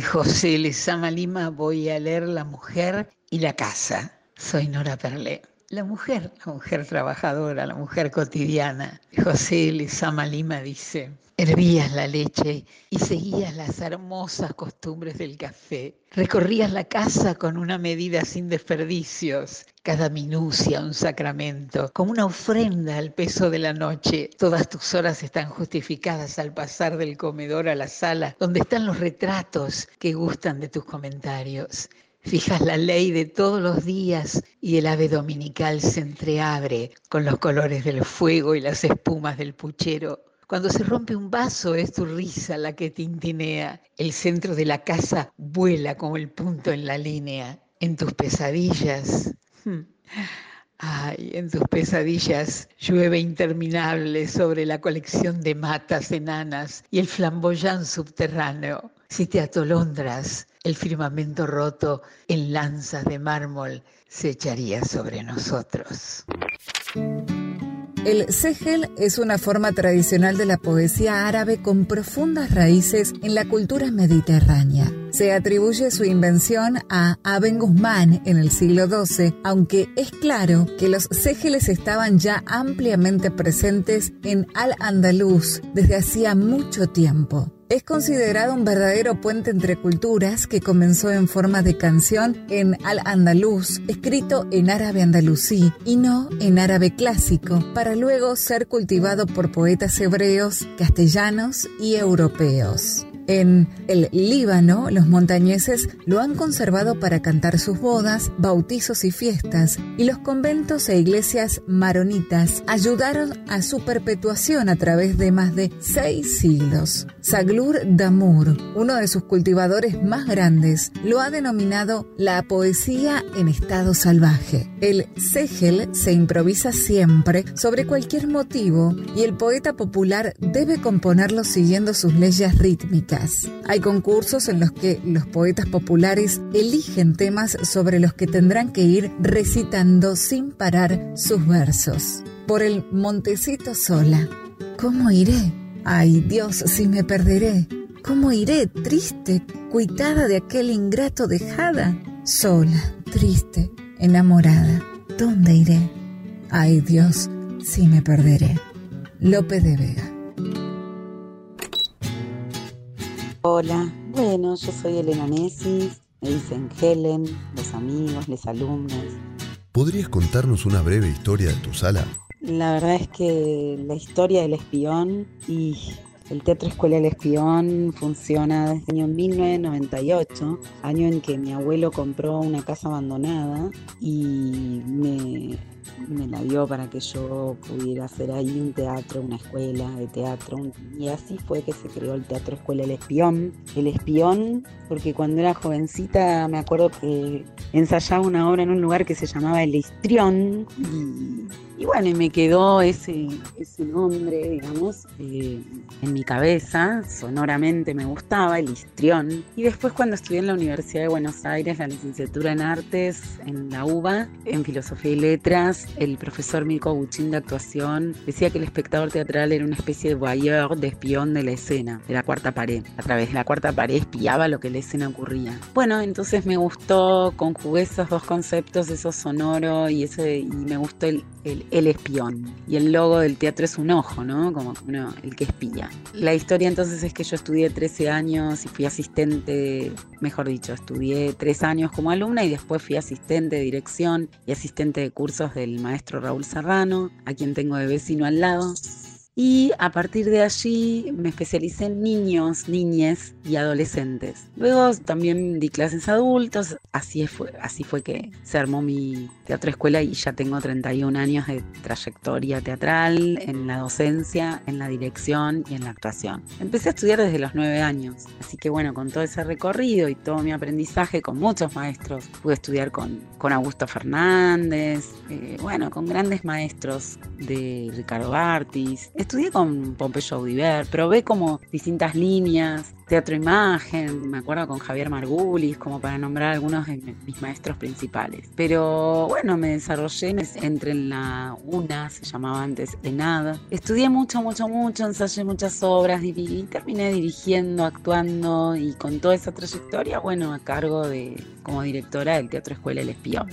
José Lezama Lima voy a leer La mujer y la casa. Soy Nora Perlé. La mujer, la mujer trabajadora, la mujer cotidiana. José Lezama Lima dice, hervías la leche y seguías las hermosas costumbres del café. Recorrías la casa con una medida sin desperdicios, cada minucia un sacramento, como una ofrenda al peso de la noche. Todas tus horas están justificadas al pasar del comedor a la sala, donde están los retratos que gustan de tus comentarios. Fijas la ley de todos los días y el ave dominical se entreabre con los colores del fuego y las espumas del puchero. Cuando se rompe un vaso es tu risa la que tintinea. El centro de la casa vuela como el punto en la línea. En tus pesadillas. Ay, en tus pesadillas llueve interminable sobre la colección de matas enanas y el flamboyán subterráneo. Si te atolondras, el firmamento roto en lanzas de mármol se echaría sobre nosotros. El segel es una forma tradicional de la poesía árabe con profundas raíces en la cultura mediterránea. Se atribuye su invención a Aben Guzmán en el siglo XII, aunque es claro que los ségeles estaban ya ampliamente presentes en Al-Andalus desde hacía mucho tiempo. Es considerado un verdadero puente entre culturas que comenzó en forma de canción en al-andaluz, escrito en árabe andalusí y no en árabe clásico, para luego ser cultivado por poetas hebreos, castellanos y europeos. En el Líbano, los montañeses lo han conservado para cantar sus bodas, bautizos y fiestas, y los conventos e iglesias maronitas ayudaron a su perpetuación a través de más de seis siglos. Saglur Damur, uno de sus cultivadores más grandes, lo ha denominado la poesía en estado salvaje. El segel se improvisa siempre sobre cualquier motivo y el poeta popular debe componerlo siguiendo sus leyes rítmicas. Hay concursos en los que los poetas populares eligen temas sobre los que tendrán que ir recitando sin parar sus versos. Por el Montecito sola, ¿cómo iré? Ay Dios, si me perderé. ¿Cómo iré, triste, cuitada de aquel ingrato dejada? Sola, triste, enamorada. ¿Dónde iré? Ay Dios, si me perderé. Lope de Vega. Hola, bueno, yo soy Elena Nesis, me dicen Helen, los amigos, los alumnos. ¿Podrías contarnos una breve historia de tu sala? La verdad es que la historia del espión y el Teatro Escuela del Espión funciona desde el año 1998, año en que mi abuelo compró una casa abandonada y me me la dio para que yo pudiera hacer ahí un teatro, una escuela de teatro. Y así fue que se creó el Teatro Escuela El Espión. El Espión, porque cuando era jovencita me acuerdo que ensayaba una obra en un lugar que se llamaba El Histrión. Y, bueno, y me quedó ese, ese nombre, digamos, eh, en mi cabeza. Sonoramente me gustaba, El Histrión. Y después cuando estudié en la Universidad de Buenos Aires, la licenciatura en Artes, en la UBA, en Filosofía y Letras, el profesor Mirko Guchín de actuación decía que el espectador teatral era una especie de voyeur, de espión de la escena, de la cuarta pared. A través de la cuarta pared espiaba lo que en la escena ocurría. Bueno, entonces me gustó, conjugué esos dos conceptos, eso sonoro y, ese, y me gustó el, el, espión. Y el logo del teatro es un ojo, ¿no? Como el que espía. La historia entonces es que yo estudié 13 años y fui asistente, mejor dicho, estudié 3 años como alumna y después fui asistente de dirección y asistente de cursos del maestro Raúl Serrano, a quien tengo de vecino al lado. Y a partir de allí me especialicé en niños, niñes y adolescentes. Luego también di clases adultos, así fue, así fue que se armó mi teatro escuela y ya tengo 31 años de trayectoria teatral en la docencia, en la dirección y en la actuación. Empecé a estudiar desde los 9 años, así que bueno, con todo ese recorrido y todo mi aprendizaje con muchos maestros, pude estudiar con, con Augusto Fernández, eh, bueno, con grandes maestros de Ricardo Bartis estudié con Pompeyo Audiver, probé como distintas líneas, teatro imagen, me acuerdo con Javier Margulis, como para nombrar algunos de mis maestros principales. Pero bueno, me desarrollé, entre en la UNA, se llamaba antes ENAD. Estudié mucho, mucho, mucho, ensayé muchas obras y terminé dirigiendo, actuando y con toda esa trayectoria, bueno, a cargo de como directora del Teatro Escuela El Espión.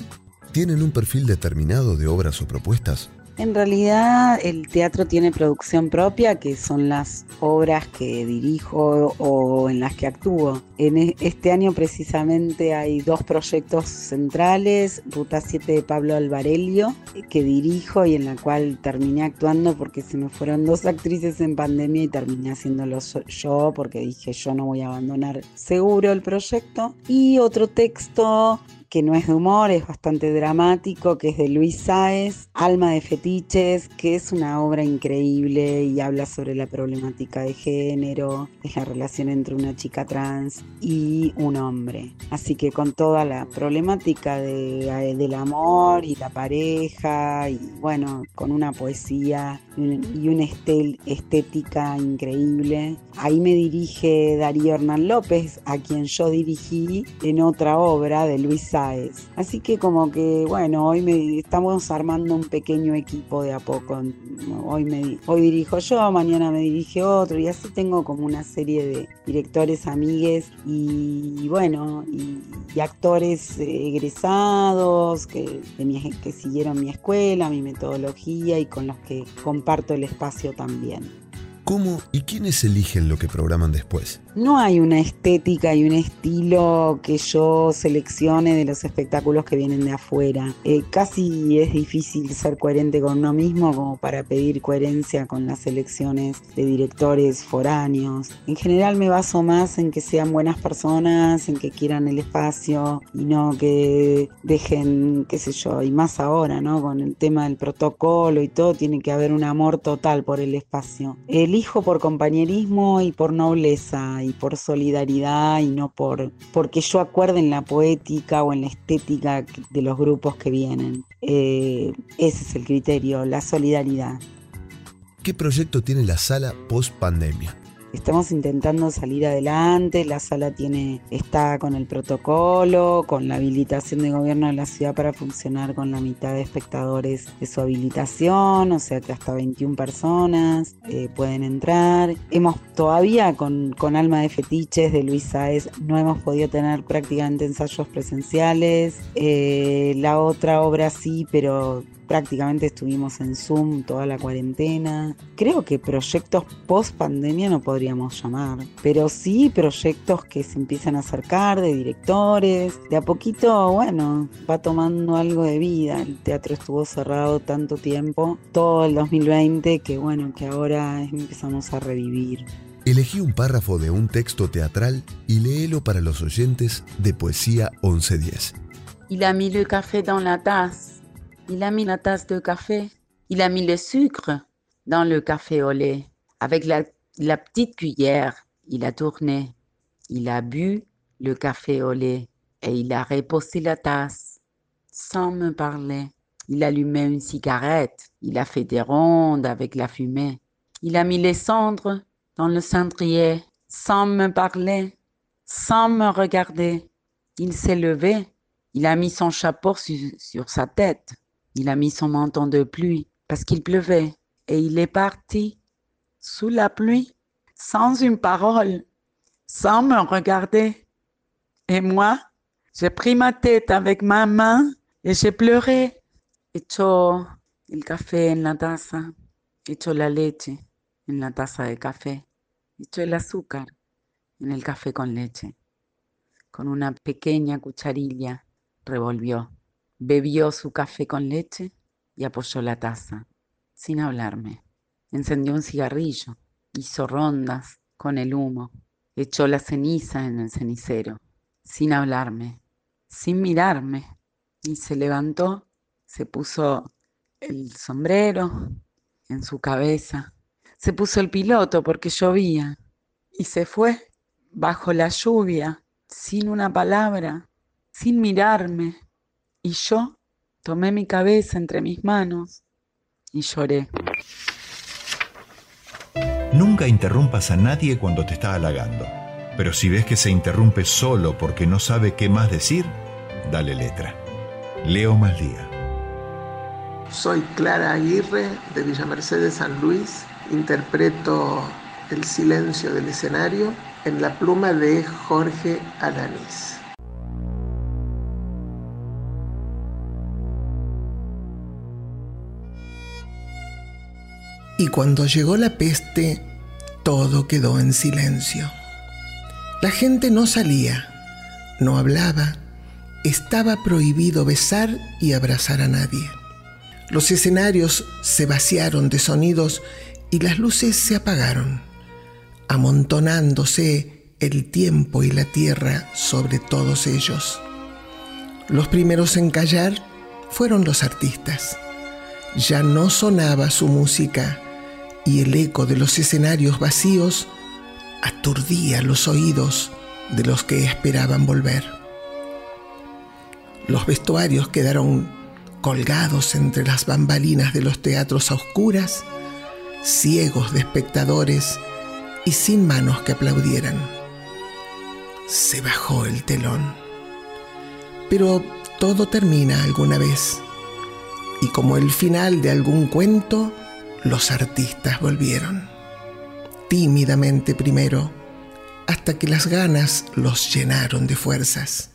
¿Tienen un perfil determinado de obras o propuestas? En realidad el teatro tiene producción propia, que son las obras que dirijo o en las que actúo. En e, este año precisamente hay dos proyectos centrales, Ruta 7 de Pablo Alvarelio, que dirijo y en la cual terminé actuando porque se me fueron dos actrices en pandemia y terminé haciéndolo yo porque dije yo no voy a abandonar seguro el proyecto. Y otro texto que no es de humor, es bastante dramático, que es de Luis Sáez, Alma de Fetiches, que es una obra increíble y habla sobre la problemática de género, de la relación entre una chica trans y un hombre. Así que con toda la problemática de, del amor y la pareja, y bueno, con una poesía y una estética increíble. Ahí me dirige Darío Hernán López, a quien yo dirigí en otra obra de Luis Sáez Así que como que, bueno, hoy me, estamos armando un pequeño equipo de a poco. Hoy, me, hoy dirijo yo, mañana me dirige otro y así tengo como una serie de directores, amigues y, bueno, y, actores egresados que, que siguieron mi escuela, mi metodología y con los que comparto el espacio también. ¿Cómo y quiénes eligen lo que programan después? No hay una estética y un estilo que yo seleccione de los espectáculos que vienen de afuera. Eh, casi es difícil ser coherente con uno mismo como para pedir coherencia con las elecciones de directores foráneos. En general me baso más en que sean buenas personas, en que quieran el espacio y no que dejen, qué sé yo, y más ahora, ¿no? Con el tema del protocolo y todo, tiene que haber un amor total por el espacio. Elijo por compañerismo y por nobleza y por solidaridad y no por porque yo acuerde en la poética o en la estética de los grupos que vienen. Eh, ese es el criterio, la solidaridad. ¿Qué proyecto tiene la sala post pandemia? Estamos intentando salir adelante, la sala tiene, está con el protocolo, con la habilitación de gobierno de la ciudad para funcionar con la mitad de espectadores de su habilitación, o sea que hasta 21 personas eh, pueden entrar. Hemos todavía con, con Alma de Fetiches de Luis Saez no hemos podido tener prácticamente ensayos presenciales. Eh, la otra obra sí, pero prácticamente estuvimos en Zoom toda la cuarentena. Creo que proyectos post pandemia no podríamos llamar, pero sí proyectos que se empiezan a acercar de directores. De a poquito, bueno, va tomando algo de vida. El teatro estuvo cerrado tanto tiempo, todo el 2020, que bueno, que ahora empezamos a revivir. Elegí un párrafo de un texto teatral y léelo para los oyentes de Poesía 1110. Il a mis le café dans la tasse. Il a mis la tasse de café. Il a mis le sucre dans le café au lait. Avec la, petite cuillère, il a tourné. Il a bu le café au lait et il a reposé la tasse sans me parler. Il allumait une cigarette. Il a fait des rondes avec la fumée. Il a mis les cendres dans le cendrier sans me parler, sans me regarder. Il s'est levé. Il a mis son chapeau sur sa tête. Il a mis son manteau de pluie parce qu'il pleuvait et il est parti sous la pluie sans une parole, sans me regarder. Et moi, j'ai pris ma tête avec ma main et j'ai pleuré. Echó el café en la taza, echó la leche en la taza de café, echó el azúcar en el café con leche. Con una pequeña cucharilla revolvió. Bebió su café con leche y apoyó la taza, sin hablarme. Encendió un cigarrillo, hizo rondas con el humo, echó la ceniza en el cenicero, sin hablarme, sin mirarme, y se levantó, se puso el sombrero en su cabeza, se puso el piloto porque llovía, y se fue bajo la lluvia, sin una palabra, sin mirarme y yo tomé mi cabeza entre mis manos y lloré. Nunca interrumpas a nadie cuando te está halagando. Pero si ves que se interrumpe solo porque no sabe qué más decir, dale letra. Leo Maldía. Soy Clara Aguirre de Villa Mercedes San Luis. Interpreto El silencio del escenario en la pluma de Jorge Alanis. Y cuando llegó la peste, todo quedó en silencio. La gente no salía, no hablaba, estaba prohibido besar y abrazar a nadie. Los escenarios se vaciaron de sonidos y las luces se apagaron, amontonándose el tiempo y la tierra sobre todos ellos. Los primeros en callar fueron los artistas. Ya no sonaba su música y el eco de los escenarios vacíos aturdía los oídos de los que esperaban volver. Los vestuarios quedaron colgados entre las bambalinas de los teatros a oscuras, ciegos de espectadores y sin manos que aplaudieran. Se bajó el telón. Pero todo termina alguna vez. Y como el final de algún cuento, los artistas volvieron. Tímidamente primero, hasta que las ganas los llenaron de fuerzas.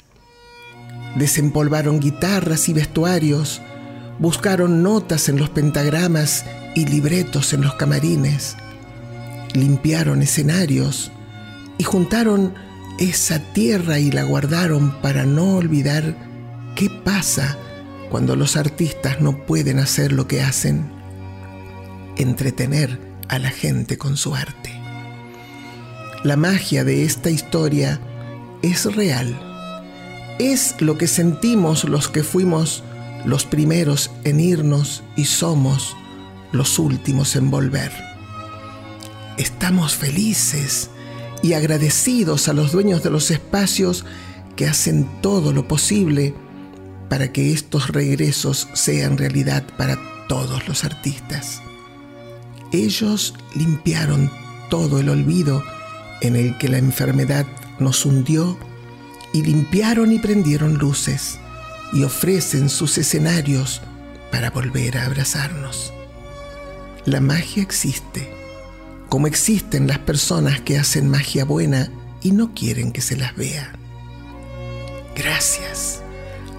Desempolvaron guitarras y vestuarios, buscaron notas en los pentagramas y libretos en los camarines, limpiaron escenarios y juntaron esa tierra y la guardaron para no olvidar qué pasa cuando los artistas no pueden hacer lo que hacen entretener a la gente con su arte. La magia de esta historia es real. Es lo que sentimos los que fuimos los primeros en irnos y somos los últimos en volver. Estamos felices y agradecidos a los dueños de los espacios que hacen todo lo posible para que estos regresos sean realidad para todos los artistas. Ellos limpiaron todo el olvido en el que la enfermedad nos hundió y limpiaron y prendieron luces y ofrecen sus escenarios para volver a abrazarnos. La magia existe, como existen las personas que hacen magia buena y no quieren que se las vea. Gracias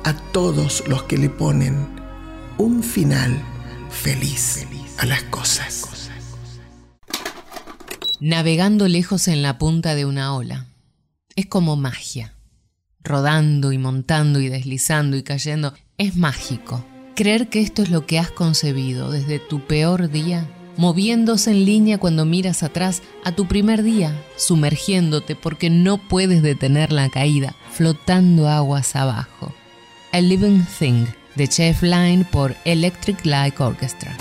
a todos los que le ponen un final feliz a las cosas navegando lejos en la punta de una ola. Es como magia. Rodando y montando y deslizando y cayendo. Es mágico. Creer que esto es lo que has concebido desde tu peor día, moviéndose en línea cuando miras atrás a tu primer día, sumergiéndote porque no puedes detener la caída, flotando aguas abajo. A Living Thing, de Chef Line por Electric Light Orchestra.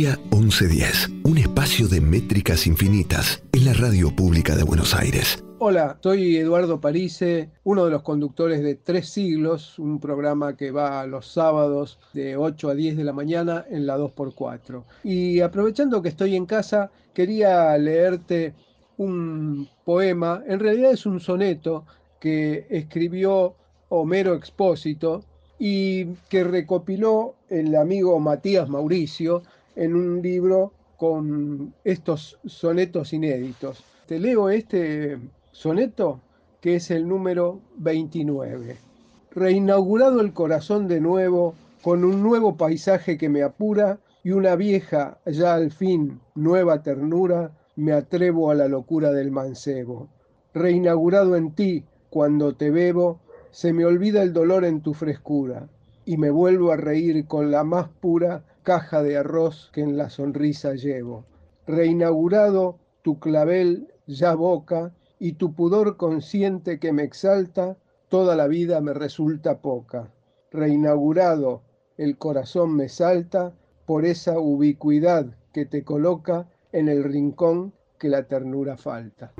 Poesía 1110, un espacio de métricas infinitas en la radio pública de Buenos Aires. Hola, soy Eduardo Parise, uno de los conductores de Tres Siglos, un programa que va los sábados de 8 a 10 de la mañana en la 2x4. Y aprovechando que estoy en casa, quería leerte un poema, en realidad es un soneto que escribió Homero Expósito y que recopiló el amigo Matías Mauricio en un libro con estos sonetos inéditos. Te leo este soneto que es el número 29. Reinaugurado el corazón de nuevo, con un nuevo paisaje que me apura y una vieja, ya al fin, nueva ternura, me atrevo a la locura del mancebo. Reinaugurado en ti, cuando te bebo, se me olvida el dolor en tu frescura y me vuelvo a reír con la más pura caja de arroz que en la sonrisa llevo. Reinaugurado tu clavel ya boca y tu pudor consciente que me exalta, toda la vida me resulta poca. Reinaugurado el corazón me salta por esa ubicuidad que te coloca en el rincón que la ternura falta.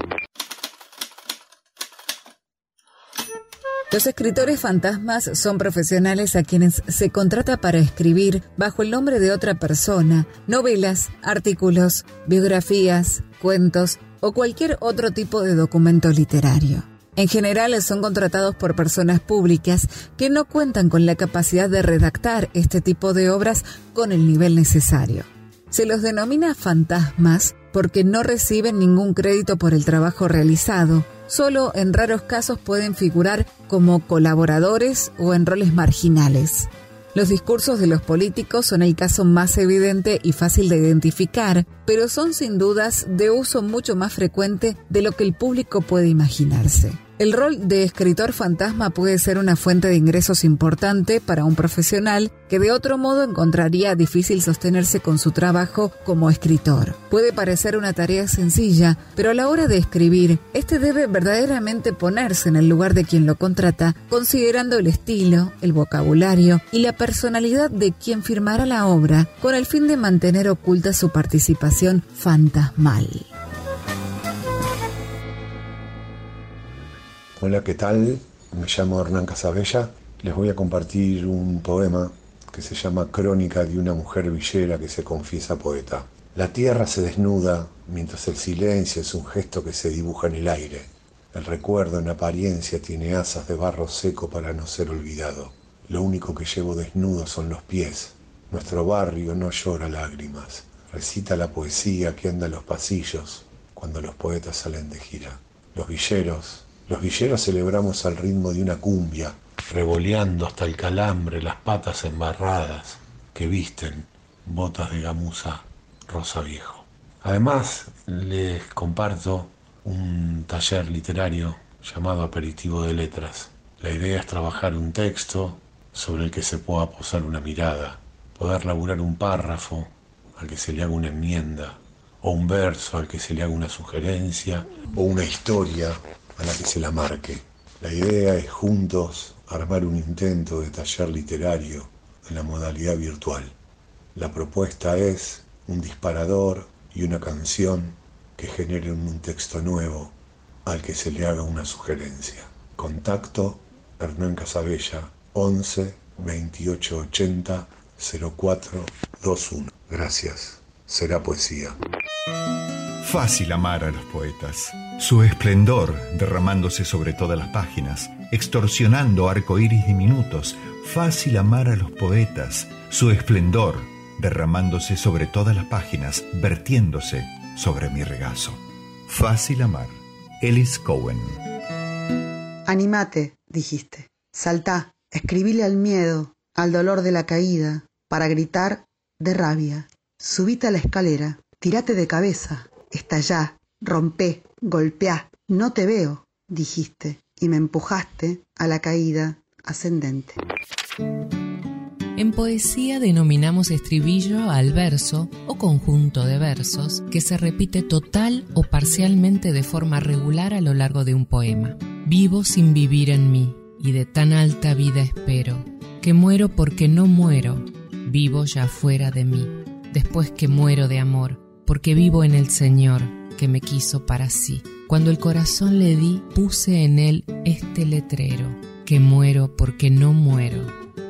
Los escritores fantasmas son profesionales a quienes se contrata para escribir bajo el nombre de otra persona novelas, artículos, biografías, cuentos o cualquier otro tipo de documento literario. En general son contratados por personas públicas que no cuentan con la capacidad de redactar este tipo de obras con el nivel necesario. Se los denomina fantasmas porque no reciben ningún crédito por el trabajo realizado solo en raros casos pueden figurar como colaboradores o en roles marginales. Los discursos de los políticos son el caso más evidente y fácil de identificar, pero son sin dudas de uso mucho más frecuente de lo que el público puede imaginarse. El rol de escritor fantasma puede ser una fuente de ingresos importante para un profesional que de otro modo encontraría difícil sostenerse con su trabajo como escritor. Puede parecer una tarea sencilla, pero a la hora de escribir, este debe verdaderamente ponerse en el lugar de quien lo contrata, considerando el estilo, el vocabulario y la personalidad de quien firmará la obra, con el fin de mantener oculta su participación fantasmal. Hola, ¿qué tal? Me llamo Hernán Casabella. Les voy a compartir un poema que se llama Crónica de una mujer villera que se confiesa poeta. La tierra se desnuda mientras el silencio es un gesto que se dibuja en el aire. El recuerdo en apariencia tiene asas de barro seco para no ser olvidado. Lo único que llevo desnudo son los pies. Nuestro barrio no llora lágrimas. Recita la poesía que anda en los pasillos cuando los poetas salen de gira. Los villeros los villeros celebramos al ritmo de una cumbia, revoleando hasta el calambre las patas embarradas que visten botas de gamuza rosa viejo. Además, les comparto un taller literario llamado Aperitivo de Letras. La idea es trabajar un texto sobre el que se pueda posar una mirada, poder laburar un párrafo al que se le haga una enmienda, o un verso al que se le haga una sugerencia, o una historia a la que se la marque. La idea es juntos armar un intento de taller literario en la modalidad virtual. La propuesta es un disparador y una canción que generen un texto nuevo al que se le haga una sugerencia. Contacto Hernán Casabella 11 28 80 04 21. Gracias. Será poesía. Fácil amar a los poetas. Su esplendor derramándose sobre todas las páginas, extorsionando arcoíris diminutos. Fácil amar a los poetas. Su esplendor derramándose sobre todas las páginas, vertiéndose sobre mi regazo. Fácil amar. Ellis Cohen. Animate, dijiste. Saltá, escribile al miedo, al dolor de la caída, para gritar de rabia. Subite a la escalera, tirate de cabeza, estallá, rompé, golpeá. No te veo, dijiste, y me empujaste a la caída ascendente. En poesía denominamos estribillo al verso o conjunto de versos que se repite total o parcialmente de forma regular a lo largo de un poema. Vivo sin vivir en mí y de tan alta vida espero, que muero porque no muero, vivo ya fuera de mí, después que muero de amor, porque vivo en el Señor que me quiso para sí. Cuando el corazón le di, puse en él este letrero, que muero porque no muero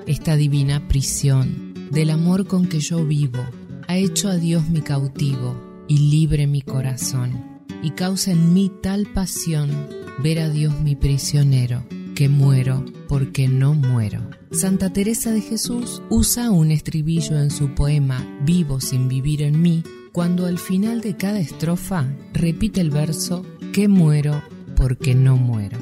esta divina prisión del amor con que yo vivo ha hecho a Dios mi cautivo y libre mi corazón, y causa en mí tal pasión ver a Dios mi prisionero, que muero porque no muero. Santa Teresa de Jesús usa un estribillo en su poema Vivo sin vivir en mí, cuando al final de cada estrofa repite el verso que muero porque no muero.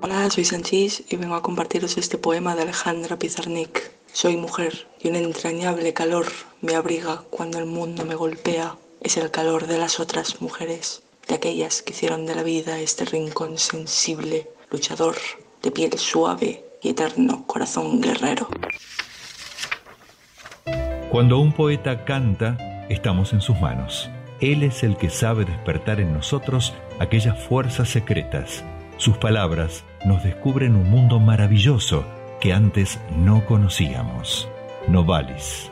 Hola, soy Sanchis y vengo a compartiros este poema de Alejandra Pizarnik. Soy mujer y un entrañable calor me abriga cuando el mundo me golpea. Es el calor de las otras mujeres, de aquellas que hicieron de la vida este rincón sensible, luchador, de piel suave y eterno corazón guerrero. Cuando un poeta canta, estamos en sus manos. Él es el que sabe despertar en nosotros aquellas fuerzas secretas sus palabras nos descubren un mundo maravilloso que antes no conocíamos. Novalis.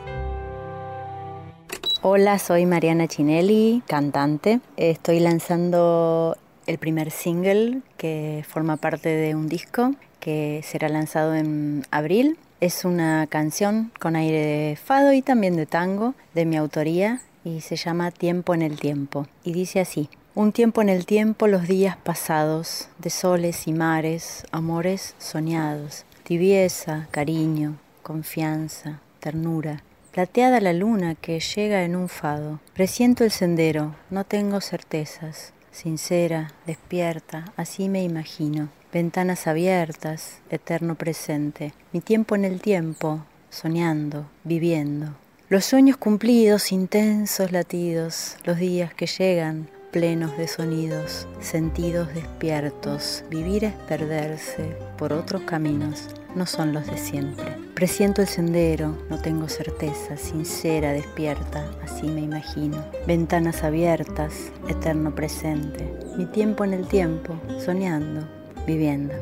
Hola, soy Mariana Chinelli, cantante. Estoy lanzando el primer single que forma parte de un disco que será lanzado en abril. Es una canción con aire de fado y también de tango de mi autoría y se llama Tiempo en el Tiempo. Y dice así. Un tiempo en el tiempo los días pasados, de soles y mares, amores soñados, tibieza, cariño, confianza, ternura. Plateada la luna que llega en un fado. Presiento el sendero, no tengo certezas. Sincera, despierta, así me imagino. Ventanas abiertas, eterno presente. Mi tiempo en el tiempo, soñando, viviendo. Los sueños cumplidos, intensos latidos, los días que llegan, plenos de sonidos, sentidos despiertos. Vivir es perderse por otros caminos, no son los de siempre. Presiento el sendero, no tengo certeza, sincera, despierta, así me imagino. Ventanas abiertas, eterno presente. Mi tiempo en el tiempo, soñando, viviendo.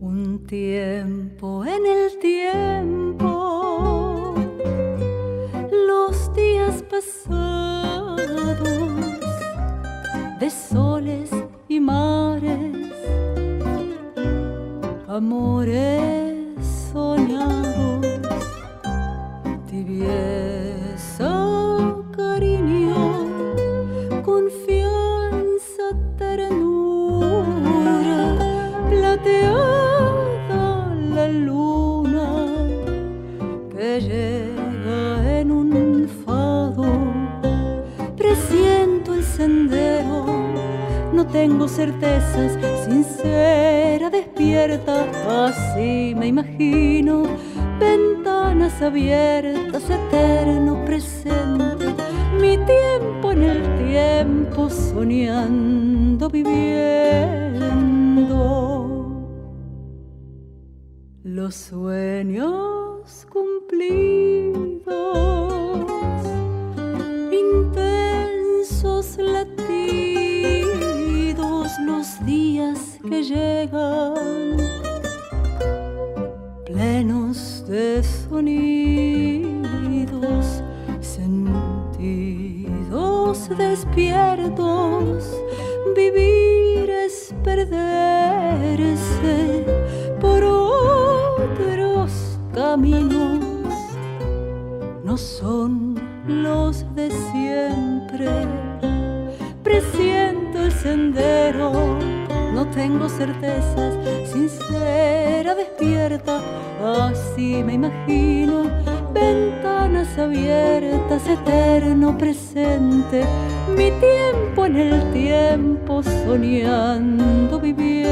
Un tiempo en el tiempo, los días pasados de soles y mares, amores soñados, tibieza, cariño, tengo certezas, sincera, despierta, así me imagino, ventanas abiertas, eterno presente, mi tiempo en el tiempo, soñando, viviendo. Los sueños cumplidos, que llegan, plenos de sonidos, sentidos despiertos, vivir es perderse por otros caminos, no son los de siempre presiento el sendero, tengo certezas, sincera, despierta, así me imagino, ventanas abiertas, eterno presente, mi tiempo en el tiempo, soñando, viviendo.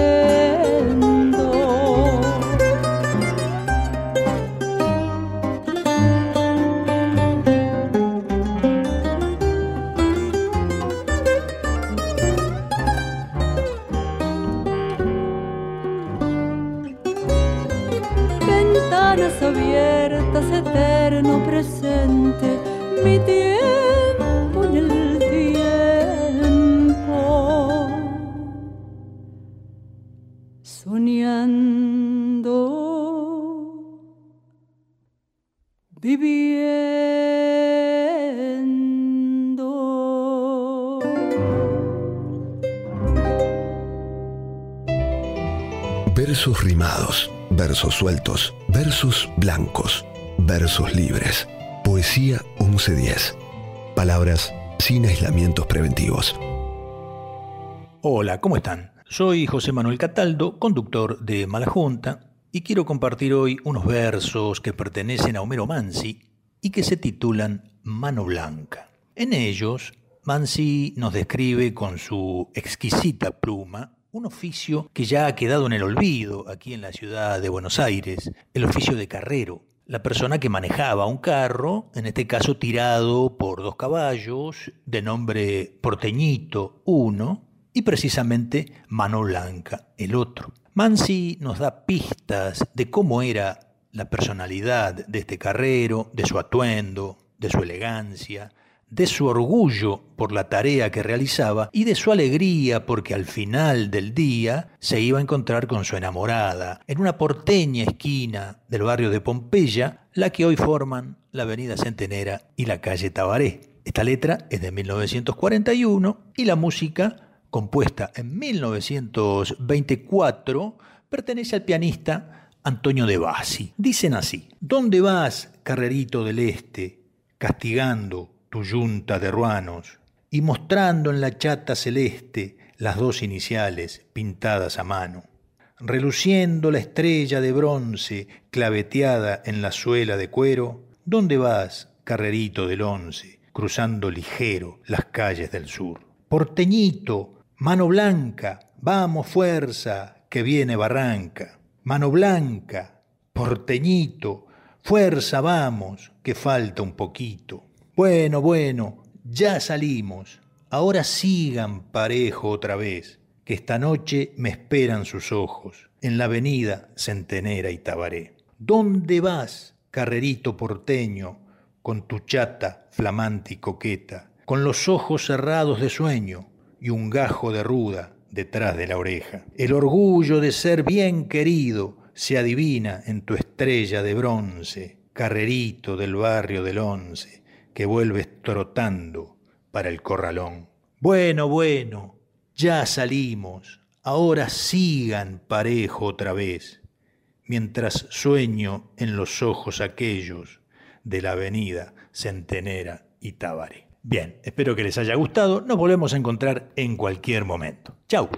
Abiertas, eterno presente, mi tiempo en el tiempo. Soñando, viviendo. Versos rimados, versos sueltos, versos blancos, versos libres. Poesía 1110. Palabras sin aislamientos preventivos. Hola, ¿cómo están? Soy José Manuel Cataldo, conductor de Mala Junta, y quiero compartir hoy unos versos que pertenecen a Homero Mansi y que se titulan Mano Blanca. En ellos, Mansi nos describe con su exquisita pluma un oficio que ya ha quedado en el olvido aquí en la ciudad de Buenos Aires, el oficio de carrero. La persona que manejaba un carro, en este caso tirado por dos caballos, de nombre Porteñito uno, y precisamente Mano Blanca el otro. Mansi nos da pistas de cómo era la personalidad de este carrero, de su atuendo, de su elegancia, de su orgullo por la tarea que realizaba y de su alegría porque al final del día se iba a encontrar con su enamorada en una porteña esquina del barrio de Pompeya, la que hoy forman la avenida Centenera y la calle Tabaré. Esta letra es de 1941 y la música, compuesta en 1924, pertenece al pianista Antonio de Bassi. Dicen así, ¿dónde vas, carrerito del este, castigando yunta de ruanos, y mostrando en la chata celeste las dos iniciales pintadas a mano, reluciendo la estrella de bronce claveteada en la suela de cuero, ¿dónde vas, carrerito del once, cruzando ligero las calles del sur? Porteñito, mano blanca, vamos fuerza, que viene barranca. Mano blanca, porteñito, fuerza vamos, que falta un poquito. Bueno, bueno, ya salimos. Ahora sigan parejo otra vez, que esta noche me esperan sus ojos, en la avenida Centenera y Tabaré. ¿Dónde vas, carrerito porteño, con tu chata flamante y coqueta, con los ojos cerrados de sueño y un gajo de ruda detrás de la oreja? El orgullo de ser bien querido se adivina en tu estrella de bronce, carrerito del barrio del once que vuelves trotando para el corralón. Bueno, bueno, ya salimos, ahora sigan parejo otra vez, mientras sueño en los ojos aquellos de la avenida Centenera y Tabaré. Bien, espero que les haya gustado, nos volvemos a encontrar en cualquier momento. Chau.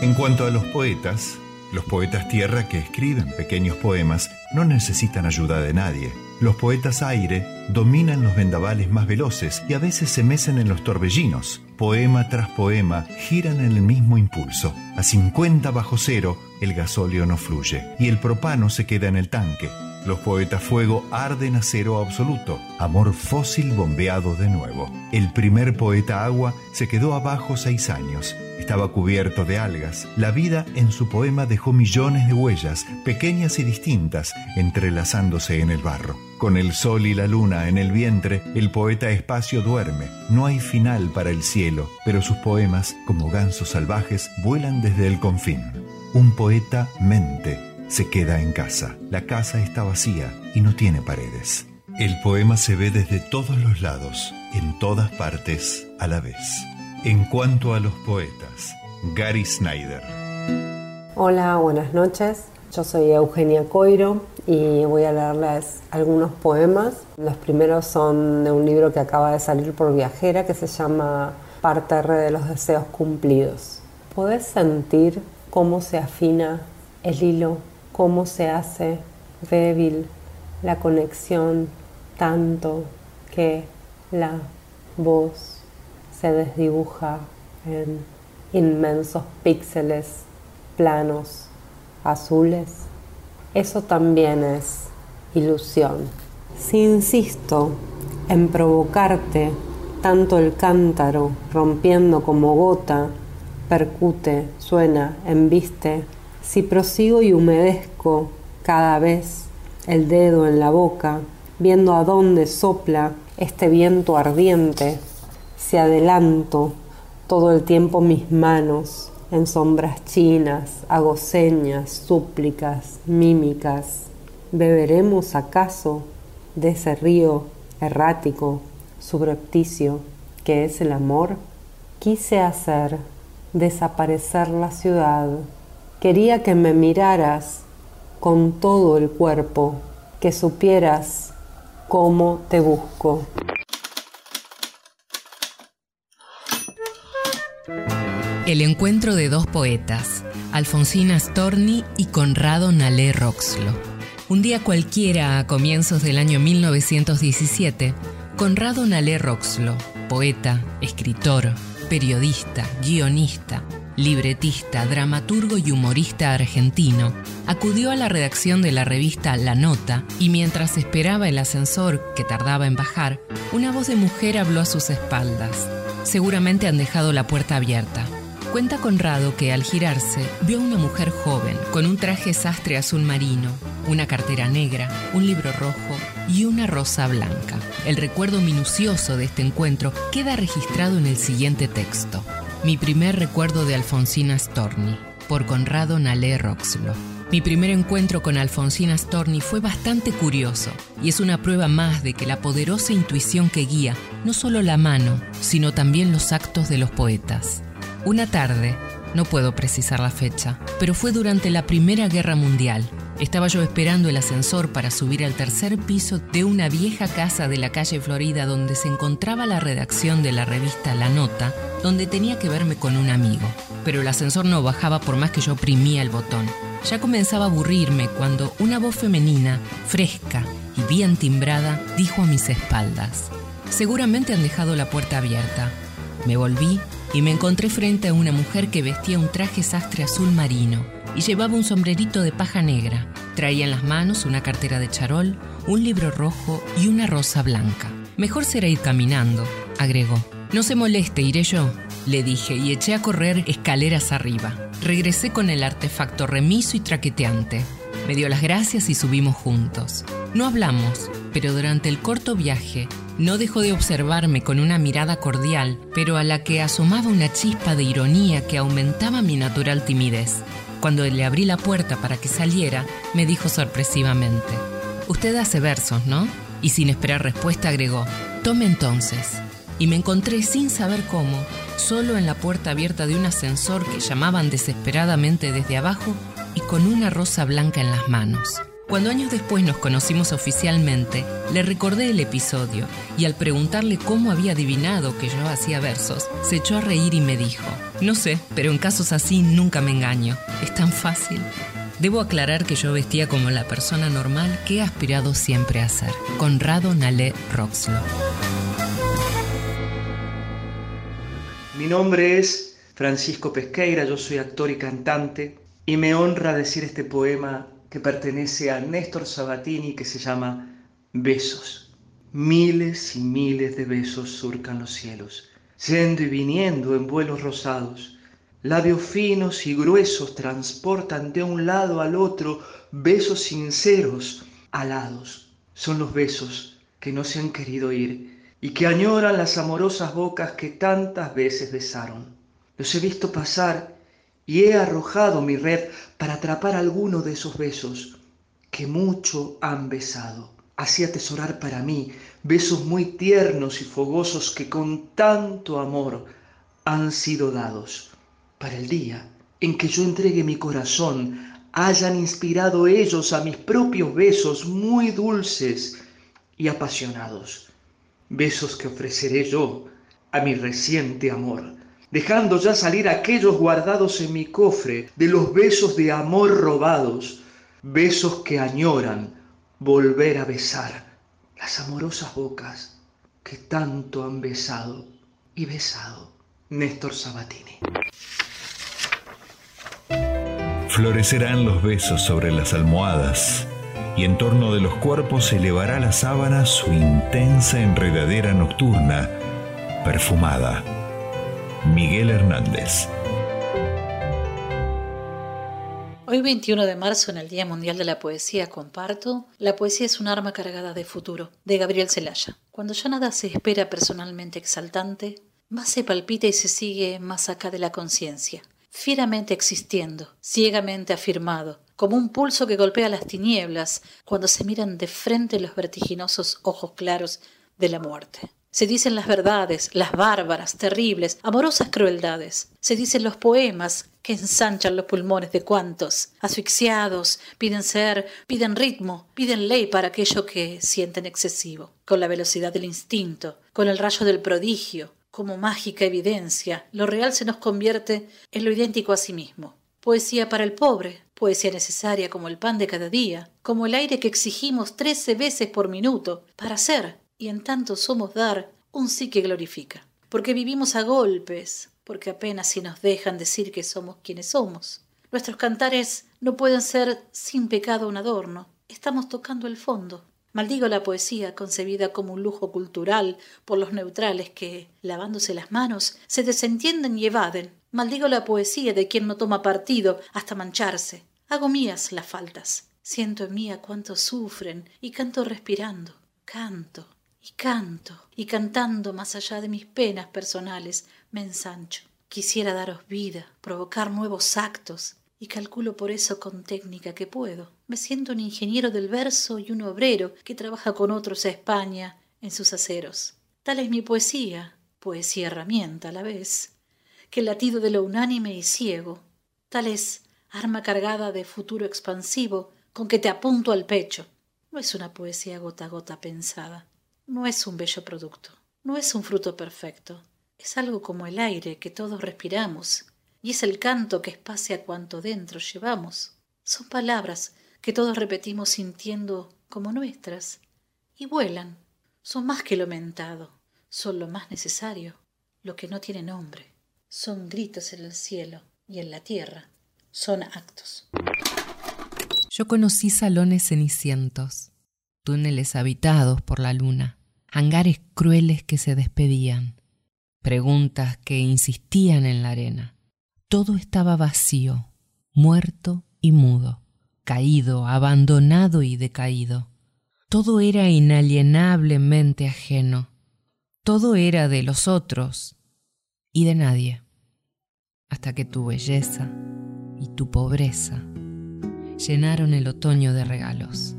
En cuanto a los poetas, los poetas tierra que escriben pequeños poemas no necesitan ayuda de nadie. Los poetas aire dominan los vendavales más veloces y a veces se mecen en los torbellinos. Poema tras poema giran en el mismo impulso. A 50 bajo cero el gasóleo no fluye y el propano se queda en el tanque. Los poetas fuego arden a cero absoluto, amor fósil bombeado de nuevo. El primer poeta agua se quedó abajo seis años estaba cubierto de algas. La vida en su poema dejó millones de huellas, pequeñas y distintas, entrelazándose en el barro. Con el sol y la luna en el vientre, el poeta espacio duerme. No hay final para el cielo, pero sus poemas, como gansos salvajes, vuelan desde el confín. Un poeta mente se queda en casa. La casa está vacía y no tiene paredes. El poema se ve desde todos los lados, en todas partes, a la vez. En cuanto a los poetas, Gary Snyder. Hola, buenas noches. Yo soy Eugenia Coiro y voy a leerles algunos poemas. Los primeros son de un libro que acaba de salir por Viajera que se llama Parte de los deseos cumplidos. ¿Podés sentir cómo se afina el hilo, cómo se hace débil la conexión tanto que la voz se desdibuja en inmensos píxeles planos azules, eso también es ilusión. Si insisto en provocarte tanto el cántaro rompiendo como gota, percute, suena, embiste, si prosigo y humedezco cada vez el dedo en la boca, viendo a dónde sopla este viento ardiente, si adelanto todo el tiempo mis manos en sombras chinas, hago señas, súplicas, mímicas. ¿Beberemos acaso de ese río errático, subrepticio, que es el amor? Quise hacer desaparecer la ciudad. Quería que me miraras con todo el cuerpo, que supieras cómo te busco. El encuentro de dos poetas, Alfonsina Storni y Conrado Nalé Roxlo. Un día cualquiera, a comienzos del año 1917, Conrado Nalé Roxlo, poeta, escritor, periodista, guionista, libretista, dramaturgo y humorista argentino, acudió a la redacción de la revista La Nota y mientras esperaba el ascensor que tardaba en bajar, una voz de mujer habló a sus espaldas. Seguramente han dejado la puerta abierta. Cuenta Conrado que al girarse vio a una mujer joven con un traje sastre azul marino, una cartera negra, un libro rojo y una rosa blanca. El recuerdo minucioso de este encuentro queda registrado en el siguiente texto. Mi primer recuerdo de Alfonsina Storni, por Conrado Nalé Roxlo. Mi primer encuentro con Alfonsina Storni fue bastante curioso y es una prueba más de que la poderosa intuición que guía no solo la mano, sino también los actos de los poetas. Una tarde, no puedo precisar la fecha, pero fue durante la Primera Guerra Mundial. Estaba yo esperando el ascensor para subir al tercer piso de una vieja casa de la calle Florida donde se encontraba la redacción de la revista La Nota, donde tenía que verme con un amigo. Pero el ascensor no bajaba por más que yo oprimía el botón. Ya comenzaba a aburrirme cuando una voz femenina, fresca y bien timbrada, dijo a mis espaldas, seguramente han dejado la puerta abierta. Me volví y me encontré frente a una mujer que vestía un traje sastre azul marino y llevaba un sombrerito de paja negra. Traía en las manos una cartera de charol, un libro rojo y una rosa blanca. Mejor será ir caminando, agregó. No se moleste, iré yo, le dije y eché a correr escaleras arriba. Regresé con el artefacto remiso y traqueteante. Me dio las gracias y subimos juntos. No hablamos, pero durante el corto viaje no dejó de observarme con una mirada cordial, pero a la que asomaba una chispa de ironía que aumentaba mi natural timidez. Cuando le abrí la puerta para que saliera, me dijo sorpresivamente, Usted hace versos, ¿no? Y sin esperar respuesta agregó, Tome entonces. Y me encontré sin saber cómo, solo en la puerta abierta de un ascensor que llamaban desesperadamente desde abajo y con una rosa blanca en las manos. Cuando años después nos conocimos oficialmente, le recordé el episodio y al preguntarle cómo había adivinado que yo hacía versos, se echó a reír y me dijo, no sé, pero en casos así nunca me engaño. Es tan fácil. Debo aclarar que yo vestía como la persona normal que he aspirado siempre a ser. Conrado Nalé Roxlo. Mi nombre es Francisco Pesqueira, yo soy actor y cantante y me honra decir este poema que pertenece a Néstor Sabatini que se llama Besos. Miles y miles de besos surcan los cielos, yendo y viniendo en vuelos rosados, Labios finos y gruesos transportan de un lado al otro besos sinceros, alados. Son los besos que no se han querido ir y que añoran las amorosas bocas que tantas veces besaron. Los he visto pasar y he arrojado mi red para atrapar alguno de esos besos que mucho han besado. Así atesorar para mí besos muy tiernos y fogosos que con tanto amor han sido dados. Para el día en que yo entregue mi corazón, hayan inspirado ellos a mis propios besos muy dulces y apasionados. Besos que ofreceré yo a mi reciente amor dejando ya salir aquellos guardados en mi cofre de los besos de amor robados, besos que añoran volver a besar las amorosas bocas que tanto han besado y besado. Néstor Sabatini. Florecerán los besos sobre las almohadas y en torno de los cuerpos elevará la sábana su intensa enredadera nocturna, perfumada Miguel Hernández. Hoy 21 de marzo, en el Día Mundial de la Poesía, comparto La poesía es un arma cargada de futuro, de Gabriel Celaya. Cuando ya nada se espera personalmente exaltante, más se palpita y se sigue más acá de la conciencia, fieramente existiendo, ciegamente afirmado, como un pulso que golpea las tinieblas cuando se miran de frente los vertiginosos ojos claros de la muerte. Se dicen las verdades, las bárbaras, terribles, amorosas crueldades. Se dicen los poemas que ensanchan los pulmones de cuantos, asfixiados, piden ser, piden ritmo, piden ley para aquello que sienten excesivo. Con la velocidad del instinto, con el rayo del prodigio, como mágica evidencia, lo real se nos convierte en lo idéntico a sí mismo. Poesía para el pobre, poesía necesaria como el pan de cada día, como el aire que exigimos trece veces por minuto, para ser, y en tanto somos dar un sí que glorifica. Porque vivimos a golpes, porque apenas si nos dejan decir que somos quienes somos. Nuestros cantares no pueden ser sin pecado un adorno. Estamos tocando el fondo. Maldigo la poesía concebida como un lujo cultural por los neutrales que, lavándose las manos, se desentienden y evaden. Maldigo la poesía de quien no toma partido hasta mancharse. Hago mías las faltas. Siento en mí a sufren y canto respirando. Canto, y canto, y cantando más allá de mis penas personales, me ensancho. Quisiera daros vida, provocar nuevos actos, y calculo por eso con técnica que puedo. Me siento un ingeniero del verso y un obrero que trabaja con otros a España en sus aceros. Tal es mi poesía, poesía herramienta a la vez, que el latido de lo unánime y ciego, tal es arma cargada de futuro expansivo con que te apunto al pecho. No es una poesía gota a gota pensada, no es un bello producto, no es un fruto perfecto, es algo como el aire que todos respiramos, y es el canto que espacia cuanto dentro llevamos. Son palabras que todos repetimos sintiendo como nuestras, y vuelan, son más que lo mentado, son lo más necesario, lo que no tiene nombre, son gritos en el cielo y en la tierra, son actos. Yo conocí salones cenicientos túneles habitados por la luna, hangares crueles que se despedían, preguntas que insistían en la arena. Todo estaba vacío, muerto y mudo, caído, abandonado y decaído. Todo era inalienablemente ajeno. Todo era de los otros y de nadie. Hasta que tu belleza y tu pobreza llenaron el otoño de regalos.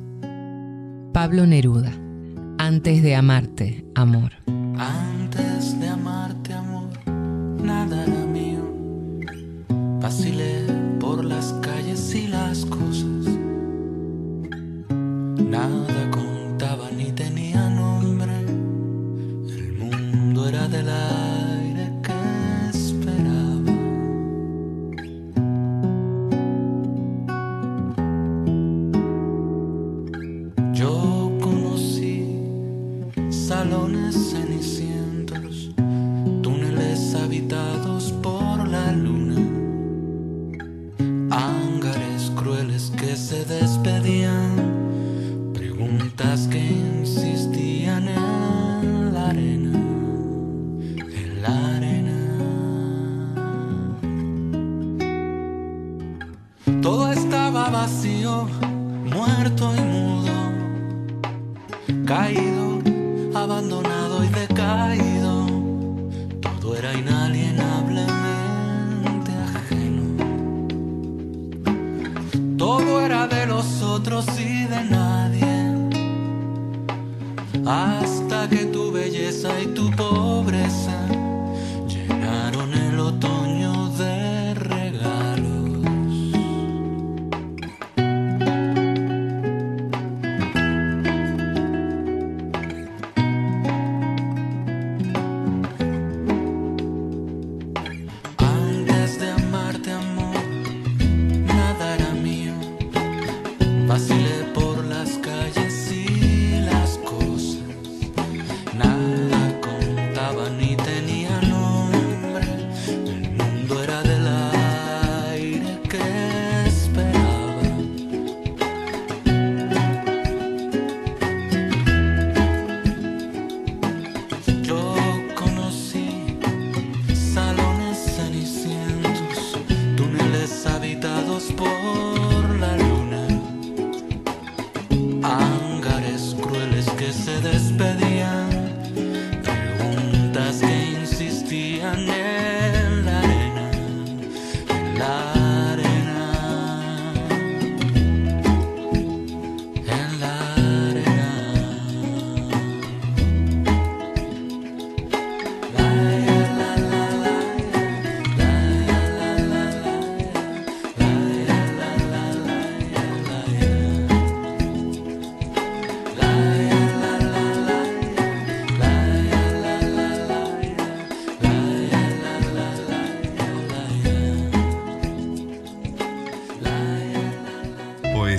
Pablo Neruda. Antes de amarte, amor. Antes de amarte, amor, nada era mío. Vacilé por las calles y las cosas. Nada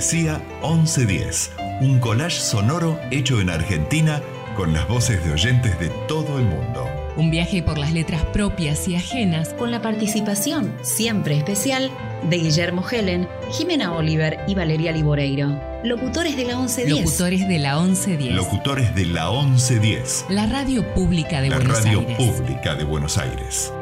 Poesía 1110, un collage sonoro hecho en Argentina con las voces de oyentes de todo el mundo. Un viaje por las letras propias y ajenas con la participación siempre especial de Guillermo Helen, Jimena Oliver y Valeria Liboreiro. Locutores de la 1110. Locutores de la 1110. Locutores de la 1110, La radio pública de la Buenos radio Aires. pública de Buenos Aires.